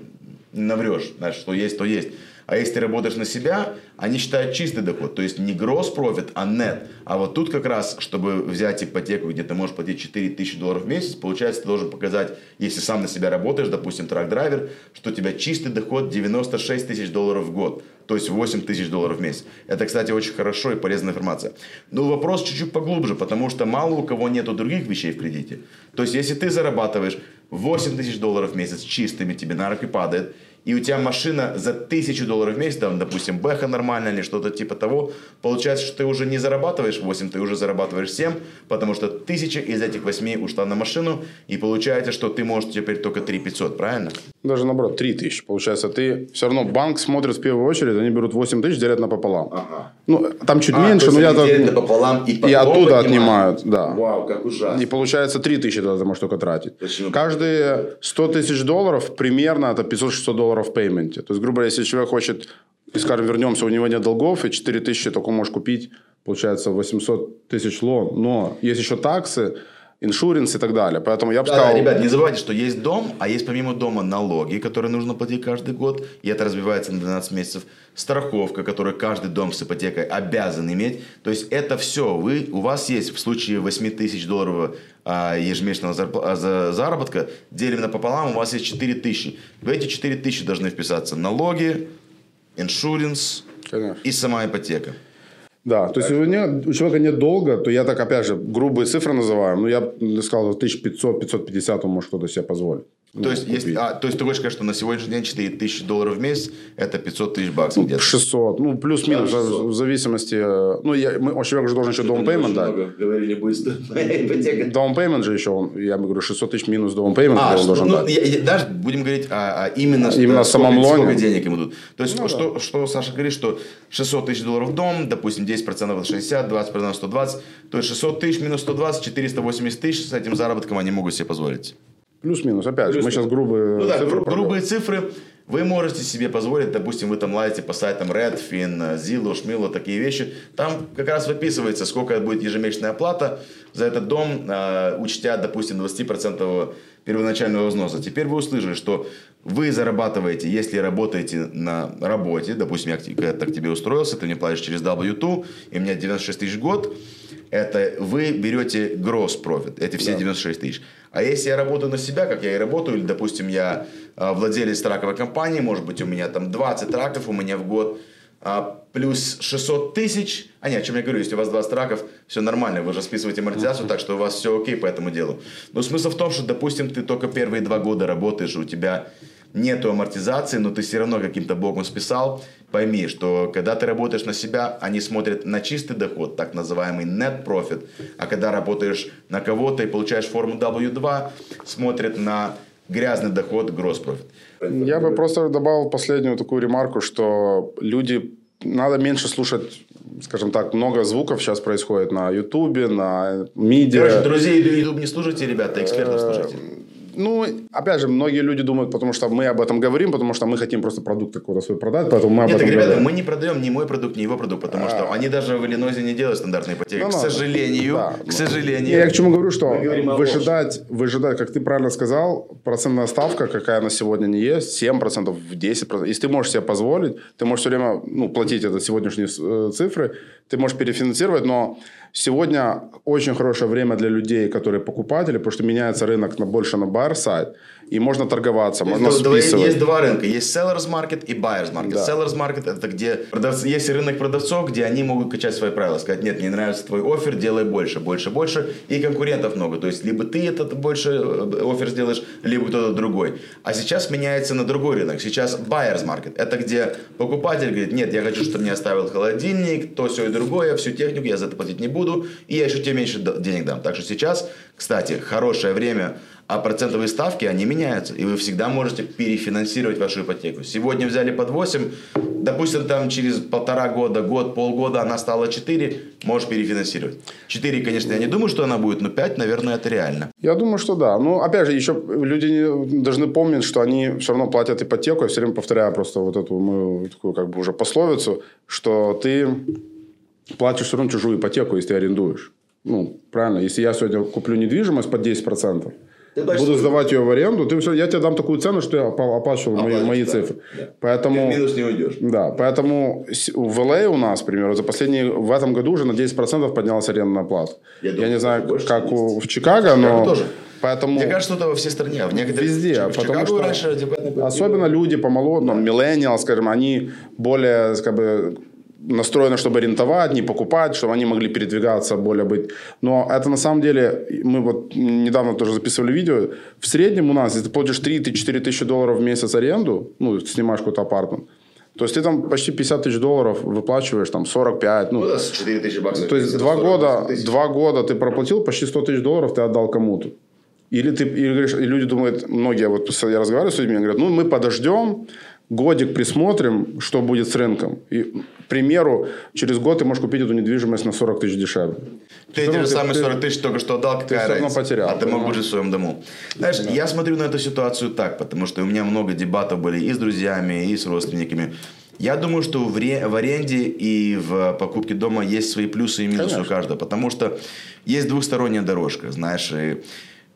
наврешь. Знаешь, что есть, то есть. А если ты работаешь на себя, они считают чистый доход. То есть не gross profit, а net. А вот тут как раз, чтобы взять ипотеку, где ты можешь платить 4 тысячи долларов в месяц, получается, ты должен показать, если сам на себя работаешь, допустим, трак-драйвер, что у тебя чистый доход 96 тысяч долларов в год. То есть 8 тысяч долларов в месяц. Это, кстати, очень хорошо и полезная информация. Но вопрос чуть-чуть поглубже, потому что мало у кого нету других вещей в кредите. То есть, если ты зарабатываешь 8 тысяч долларов в месяц чистыми, тебе на руки падает, и у тебя машина за тысячу долларов в месяц, там, допустим, бэха нормальная или что-то типа того, получается, что ты уже не зарабатываешь 8, ты уже зарабатываешь 7, потому что тысяча из этих 8 ушла на машину, и получается, что ты можешь теперь только 3 500, правильно? Даже наоборот, 3 тысячи. Получается, ты все равно банк смотрит в первую очередь, они берут 8 тысяч, делят напополам. Ага. Ну, там чуть А, меньше, но я так... напополам и И оттуда поднимают? отнимают, да. Вау, как ужасно. И получается 3 тысячи ты можешь только тратить. Почему? Каждые 100 тысяч долларов примерно это 500-600 долларов в пейменте. То есть, грубо говоря, если человек хочет, и скажем, вернемся, у него нет долгов, и 4 тысячи только можешь купить, получается 800 тысяч лон. Но есть еще таксы, иншуринс и так далее. Поэтому я бы Да, сказал... да, ребят, не забывайте, что есть дом, а есть помимо дома налоги, которые нужно платить каждый год, и это разбивается на 12 месяцев. Страховка, которую каждый дом с ипотекой обязан иметь. То есть это все. Вы, у вас есть в случае 8 тысяч долларов а, ежемесячного а, за- заработка, делим напополам, у вас есть 4 тысячи. В эти 4 тысячи должны вписаться налоги, иншуринс и сама ипотека. Да, то есть у, него- у человека нет долга, то я так, опять же, грубые цифры называю, но я сказал, 1500-550 он может кто-то себе позволить. То Ну, есть, есть, купить. а, то есть ты хочешь сказать, что на сегодняшний день 4 тысячи долларов в месяц это 500 тысяч баксов где-то? 600, ну, плюс-минус, Да, в- 600. в зависимости, ну, я, мы, человек же должен еще payment дать. Говорили, будет ипотека. Payment же еще, он, я говорю, 600 тысяч минус payment, А, он должен ну, дать. я- я- даже будем говорить о, о именно, Именно сколько, самом лоне. сколько денег им идут. То есть, Ну, что, что Саша говорит, что 600 тысяч долларов в дом, допустим, 10% это 60, 20% 120, то есть 600 тысяч минус 120, 480 тысяч, с этим заработком они могут себе позволить. Плюс-минус, опять же, мы сейчас грубые Ну да, цифры гру- грубые цифры. Вы можете себе позволить, допустим, вы там лазите по сайтам Redfin, Zillow, Шмило, такие вещи. Там как раз выписывается, сколько будет ежемесячная оплата за этот дом, э, учтя, допустим, 20% первоначального взноса. Теперь вы услышали, что вы зарабатываете, если работаете на работе, допустим, я когда так тебе устроился, ты мне платишь через W2, и у меня 96 тысяч в год, это вы берете gross profit, эти все 96 тысяч. А если я работаю на себя, как я и работаю, или, допустим, я а, владелец траковой компании, может быть, у меня там 20 траков у меня в год, а, плюс 600 тысяч, а нет, о чем я говорю, если у вас 20 траков, все нормально, вы же списываете амортизацию, так что у вас все окей по этому делу. Но смысл в том, что, допустим, ты только первые два года работаешь, у тебя нету амортизации, но ты все равно каким-то боком списал, пойми, что когда ты работаешь на себя, они смотрят на чистый доход, так называемый net profit, а когда работаешь на кого-то и получаешь форму W2, смотрят на грязный доход, gross profit. Я бы просто добавил последнюю такую ремарку, что люди надо меньше слушать, скажем так, много звуков сейчас происходит на Ютубе, на медиа. Короче, друзей YouTube не слушайте, ребята, экспертов слушайте. Ну, опять же, многие люди думают, потому что мы об этом говорим, потому что мы хотим просто продукт какой-то свой продать, поэтому мы об Нет, этом так, ребята, говорим. мы не продаем ни мой продукт, ни его продукт, потому что они даже в Иллинойзе не делают стандартные ипотеки. Ну, к ну, сожалению, да. к сожалению. Я к чему говорю, что выжидать, выжидать, как ты правильно сказал, процентная ставка, какая на сегодня не есть, 7%, 10%. Если ты можешь себе позволить, ты можешь все время ну, платить это сегодняшние э, цифры, ты можешь перефинансировать, но Сегодня очень хорошее время для людей, которые покупатели, потому что меняется рынок на больше на buyer side, и можно торговаться, То есть можно два- списывать. Есть два рынка. Есть sellers market и buyers market. Да. Sellers market это где продавцы, есть рынок продавцов, где они могут качать свои правила, сказать, нет, мне нравится твой офер, делай больше, больше, больше. И конкурентов много. То есть либо ты этот больше э, офер сделаешь, либо кто-то другой. А сейчас меняется на другой рынок. Сейчас buyers market. Это где покупатель говорит, нет, я хочу, чтобы мне оставил холодильник, то, все и другое, всю технику, я за это платить не буду, и я еще тебе меньше денег дам. Так что сейчас, кстати, хорошее время а процентовые ставки, они меняются. И вы всегда можете перефинансировать вашу ипотеку. Сегодня взяли под 8, допустим, там через полтора года, год, полгода она стала 4, можешь перефинансировать. 4, конечно, я не думаю, что она будет, но 5, наверное, это реально. Я думаю, что да. Ну, опять же, еще люди должны помнить, что они все равно платят ипотеку. Я все время повторяю просто вот эту мою такую как бы уже пословицу, что ты платишь все равно чужую ипотеку, если ты арендуешь. Ну, правильно. Если я сегодня куплю недвижимость под 10%, платишь буду сдавать ее в аренду, ты всё, я тебе дам такую цену, что я оплачивал мои, мои да. цифры. Да. Поэтому... в минус не уйдешь. Да, поэтому в LA у нас, к примеру, за последние, в этом году уже на 10% поднялась арендная плата. Я Я, думаю, не знаю, больше, как у, в Чикаго, но... тоже. Поэтому... Мне кажется, это во всей стране. А в некоторых... Везде, в потому что раньше Особенно люди помоложе, ну, millennials, скажем, они более как бы, настроены, чтобы арендовать, не покупать, чтобы они могли передвигаться, более быть. Но это на самом деле, мы вот недавно тоже записывали видео, в среднем у нас, если ты платишь 3-4 тысячи долларов в месяц аренду, ну, снимаешь какой-то апартмент, то есть ты там почти 50 тысяч долларов выплачиваешь, там 45, ну, Ну да, с 4 тысячи баксов. то есть два 40 года, два года ты проплатил, почти 100 тысяч долларов ты отдал кому-то. Или ты или говоришь, и люди думают, многие, вот я разговариваю с людьми, они говорят, ну мы подождем, годик присмотрим, что будет с рынком. И, к примеру, через год ты можешь купить эту недвижимость на 40 тысяч дешевле. Ты эти равно же ты- самые ты- 40 тысяч только что отдал, какая всё равно разница? потерял, А ты мог жить в своем дому. Знаешь, я смотрю на эту ситуацию так, потому что у меня много дебатов были и с друзьями, и с родственниками. Я думаю, что в, ре- в аренде и в покупке дома есть свои плюсы и минусы у Конечно. каждого, потому что есть двухсторонняя дорожка, знаешь, и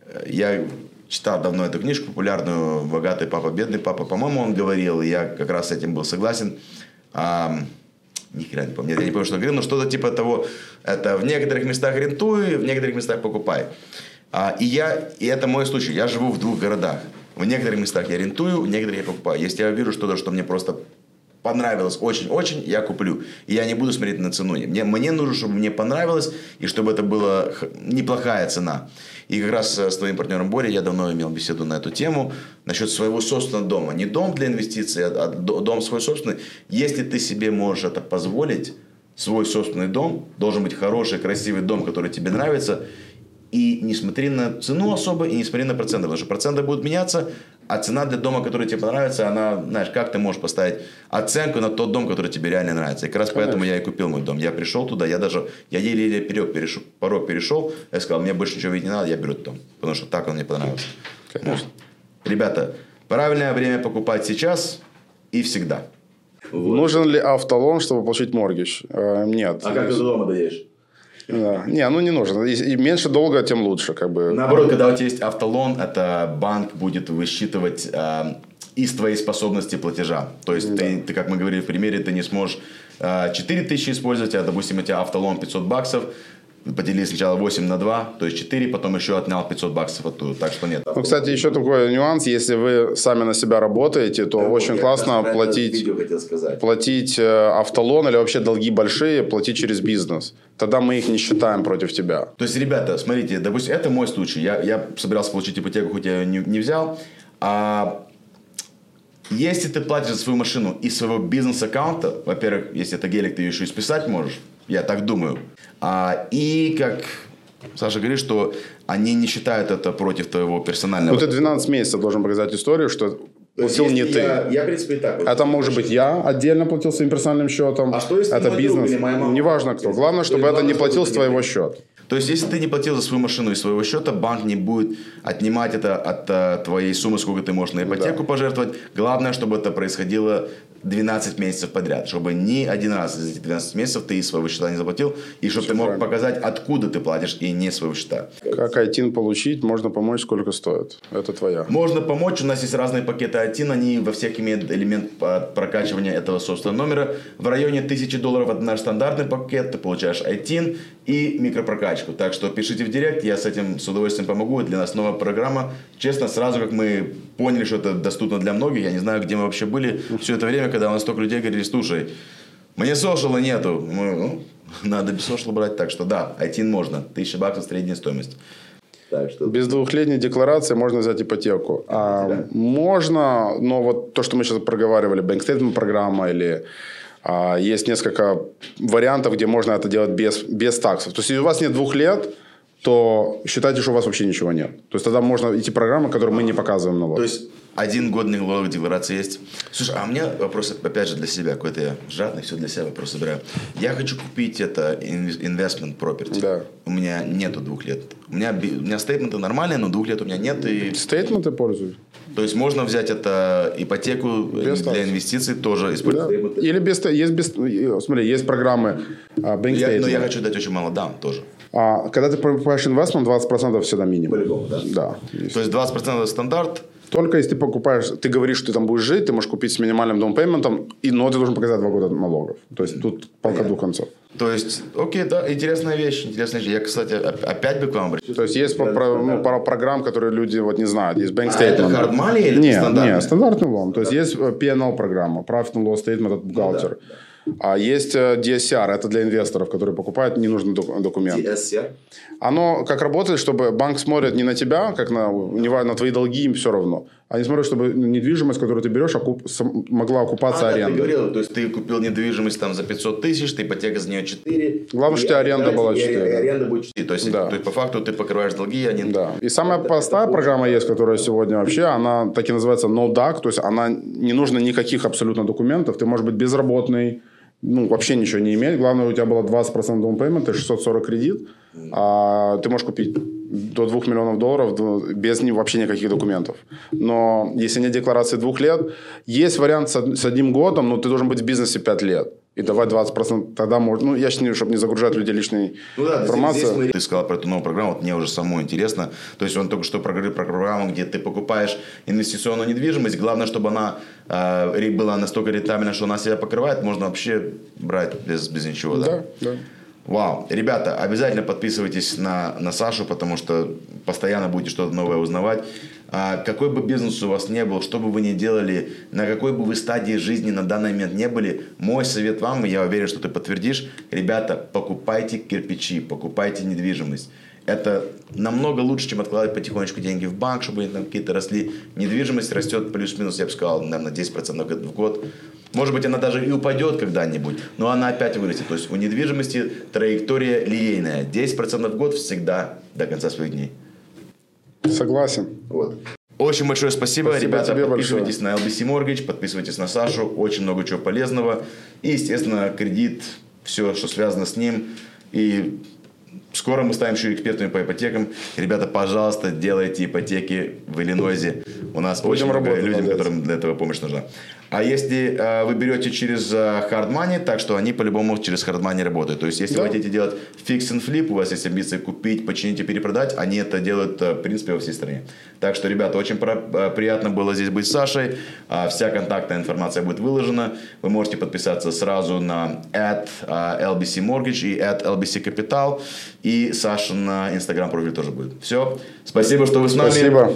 э, я читал давно эту книжку популярную «Богатый папа, бедный папа». По-моему, он говорил, и я как раз с этим был согласен. А, ни хрена не помню, я не помню, что он говорил, но что-то типа того, это в некоторых местах арендуй, в некоторых местах покупай. А, и я, и это мой случай, я живу в двух городах. В некоторых местах я арендую, в некоторых я покупаю. Если я вижу что-то, что мне просто понравилось очень-очень, я куплю. И я не буду смотреть на цену. Мне, мне нужно, чтобы мне понравилось, и чтобы это была неплохая цена. И как раз э, с твоим партнером Борей я давно имел беседу на эту тему насчет своего собственного дома. Не дом для инвестиций, а а до- дом свой собственный. Если ты себе можешь это позволить, свой собственный дом, должен быть хороший, красивый дом, который тебе нравится, и не смотри на цену особо, и не смотри на проценты, потому что проценты будут меняться, а цена для дома, который тебе понравится, она, знаешь, как ты можешь поставить оценку на тот дом, который тебе реально нравится. И как раз поэтому я и купил мой дом. Я пришел туда, я даже, я еле-еле перек перешел, порог перешел, я сказал, мне больше ничего видеть не надо, я беру этот дом, потому что так он мне понравился. Конечно. Ребята, правильное время покупать сейчас и всегда. Нужен ли автолон, чтобы получить моргидж? Э, Нет. А до дома доедешь? Да. Не, ну не нужно. И, и меньше долго, тем лучше. Как бы. Наоборот, когда у тебя есть автолон, это банк будет высчитывать э, из твоей способности платежа. То есть ты, ты, как мы говорили в примере, ты не сможешь э, 4 тысячи использовать, а, допустим, у тебя автолон 500 баксов, поделили сначала 8 на 2, то есть 4, потом еще отнял 500 баксов оттуда. Так что нет. Ну, кстати, еще такой нюанс. Если вы сами на себя работаете, то очень классно платить, платить э, автолон или вообще долги большие, платить через бизнес. Тогда мы их не считаем против тебя. То есть, ребята, смотрите, допустим, это мой случай. Я, я собирался получить ипотеку, хоть я ее не, не взял. А если ты платишь за свою машину из своего бизнес-аккаунта, во-первых, если это гелик, ты ее еще и списать можешь, я так думаю. А, и как Саша говорит, что они не считают это против твоего персонального. Ну, ты 12 месяцев должен показать историю, что платил не ты. Я, в принципе, и так. Это может быть я отдельно платил своим персональным счетом. А что, если это друг бизнес. или моя мама? Неважно кто. Главное, То чтобы это не платил с твоего счета. То есть, если ты не платил за свою машину из своего счета, банк не будет отнимать это от э, твоей суммы, сколько ты можешь на ипотеку пожертвовать. Главное, чтобы это происходило 12 месяцев подряд, чтобы ни один раз из этих 12 месяцев ты из своего счета не заплатил, и чтобы ты мог правильно. показать, откуда ты платишь, и не своего счета. Как ITIN получить, можно помочь, сколько стоит. Это твоя. Можно помочь, у нас есть разные пакеты ITIN, они во всех имеют элемент прокачивания этого собственного номера. В районе 1000 долларов это наш стандартный пакет, ты получаешь ITIN и микропрокачку. Так что пишите в директ, я с этим с удовольствием помогу. Для нас новая программа. Честно, сразу как мы поняли, что это доступно для многих, я не знаю, где мы вообще были все это время, когда у нас столько людей говорили, слушай, мне сошела нету. Мы, ну, надо без сошла брать, так что да, ITIN можно. 1000 баксов средняя стоимость. Так что Без двухлетней декларации можно взять ипотеку. А можно, но вот то, что мы сейчас проговаривали, statement программа или а, есть несколько вариантов, где можно это делать без, без таксов. То есть, если у вас нет двух лет, то считайте, что у вас вообще ничего нет. То есть, тогда можно идти программы, которые мы не показываем налог. То есть один год налоговой декларации есть. Слушай, а у меня вопрос, опять же, для себя. Какой-то я жадный, все для себя вопрос собираю. Я хочу купить это investment property. Да. У меня нету двух лет. У меня, у меня стейтменты нормальные, но двух лет у меня нет. И, Стейтменты пользуюсь. то есть можно взять это ипотеку Без для инвестиций тоже Да. использовать. стейтменты. Или без, есть без, смотри, есть программы а, bank Я- но я хочу дать очень мало, да, тоже. А, когда ты покупаешь инвестмент, 20% всегда минимум. По-любому, да? Да. есть. То есть 20% это стандарт, Только если ты покупаешь, ты говоришь, что ты там будешь жить, ты можешь купить с минимальным даунпейментом, и, но ты должен показать два года налогов. То есть тут полка двух концов. то есть, окей, да, интересная вещь, интересная вещь. Я, кстати, оп- опять бы к вам обратился. То есть есть по- про- ну, пара программ, которые люди вот не знают. Есть bank А это statement. hard money или Нет, стандартный? нет, стандартный лом. То есть есть э, P&L программа, Profit and Loss Statement от бухгалтера. А есть э, DSCR, это для инвесторов, которые покупают ненужный док- документ. DSCR? Оно как работает, чтобы банк смотрит не на тебя, как на, не на твои долги, им все равно. Они смотрят, чтобы недвижимость, которую ты берешь, окуп- могла окупаться А, да, ты арендой. говорил, то есть ты купил недвижимость там за 500 тысяч, ты ипотека за нее 4. Главное, что у тебя аренда была и- 4. И аренда будет 4. То есть, Да. то есть по факту ты покрываешь долги, а они... Да. И самая простая программа есть, которая сегодня вообще, она так и называется no DAC, то есть она не нужно никаких абсолютно документов, ты можешь быть безработный, ну, вообще ничего не иметь, главное, у тебя было 20% down payment, и 640 кредит, а ты можешь купить до 2 миллионов долларов до- без вообще никаких документов. Но если нет декларации двух лет, есть вариант с, од- с одним годом, но ты должен быть в бизнесе 5 лет. И давать 20%, тогда можно... Ну, я считаю, чтобы не загружать людей лишней Ну да, информацией. здесь мы- Ты сказал про эту новую программу, вот мне уже самому интересно. То есть он только что проговорил про программу, где ты покупаешь инвестиционную недвижимость. Главное, чтобы она э, была настолько рентабельна, что она себя покрывает. Можно вообще брать без, без ничего. Да? Да, да. Вау. Ребята, обязательно подписывайтесь на, на Сашу, потому что постоянно будете что-то новое узнавать. А, какой бы бизнес у вас не был, что бы вы ни делали, на какой бы вы стадии жизни на данный момент не были, мой совет вам, и я уверен, что ты подтвердишь, ребята, покупайте кирпичи, покупайте недвижимость. Это намного лучше, чем откладывать потихонечку деньги в банк, чтобы они там какие-то росли. Недвижимость растет плюс-минус, я бы сказал, наверное, 10% в год-. Может быть, она даже и упадет когда-нибудь, но она опять вырастет. То есть у недвижимости траектория линейная. 10% в год всегда до конца своих дней. Согласен. Вот. Очень большое спасибо, Спасибо ребята. подписывайтесь на LBC Mortgage, подписывайтесь на Сашу. Очень много чего полезного. И, естественно, кредит, все, что связано с ним. И скоро мы станем еще экспертами по ипотекам. Ребята, пожалуйста, делайте ипотеки в Иллинойсе. У нас очень много людей, которым для этого помощь нужна. А если э, вы берете через э, hard money, так что они по-любому через hard money работают. То есть, если Да. вы хотите делать fix and flip, у вас есть амбиции купить, починить и перепродать, они это делают, э, в принципе, во всей стране. Так что, ребята, очень про- э, приятно было здесь быть с Сашей. А, Вся контактная информация будет выложена. Вы можете подписаться сразу на at э, LBC Mortgage и at LBC Capital. И Саша на Instagram профиль тоже будет. Все. Спасибо, что вы с нами. Спасибо.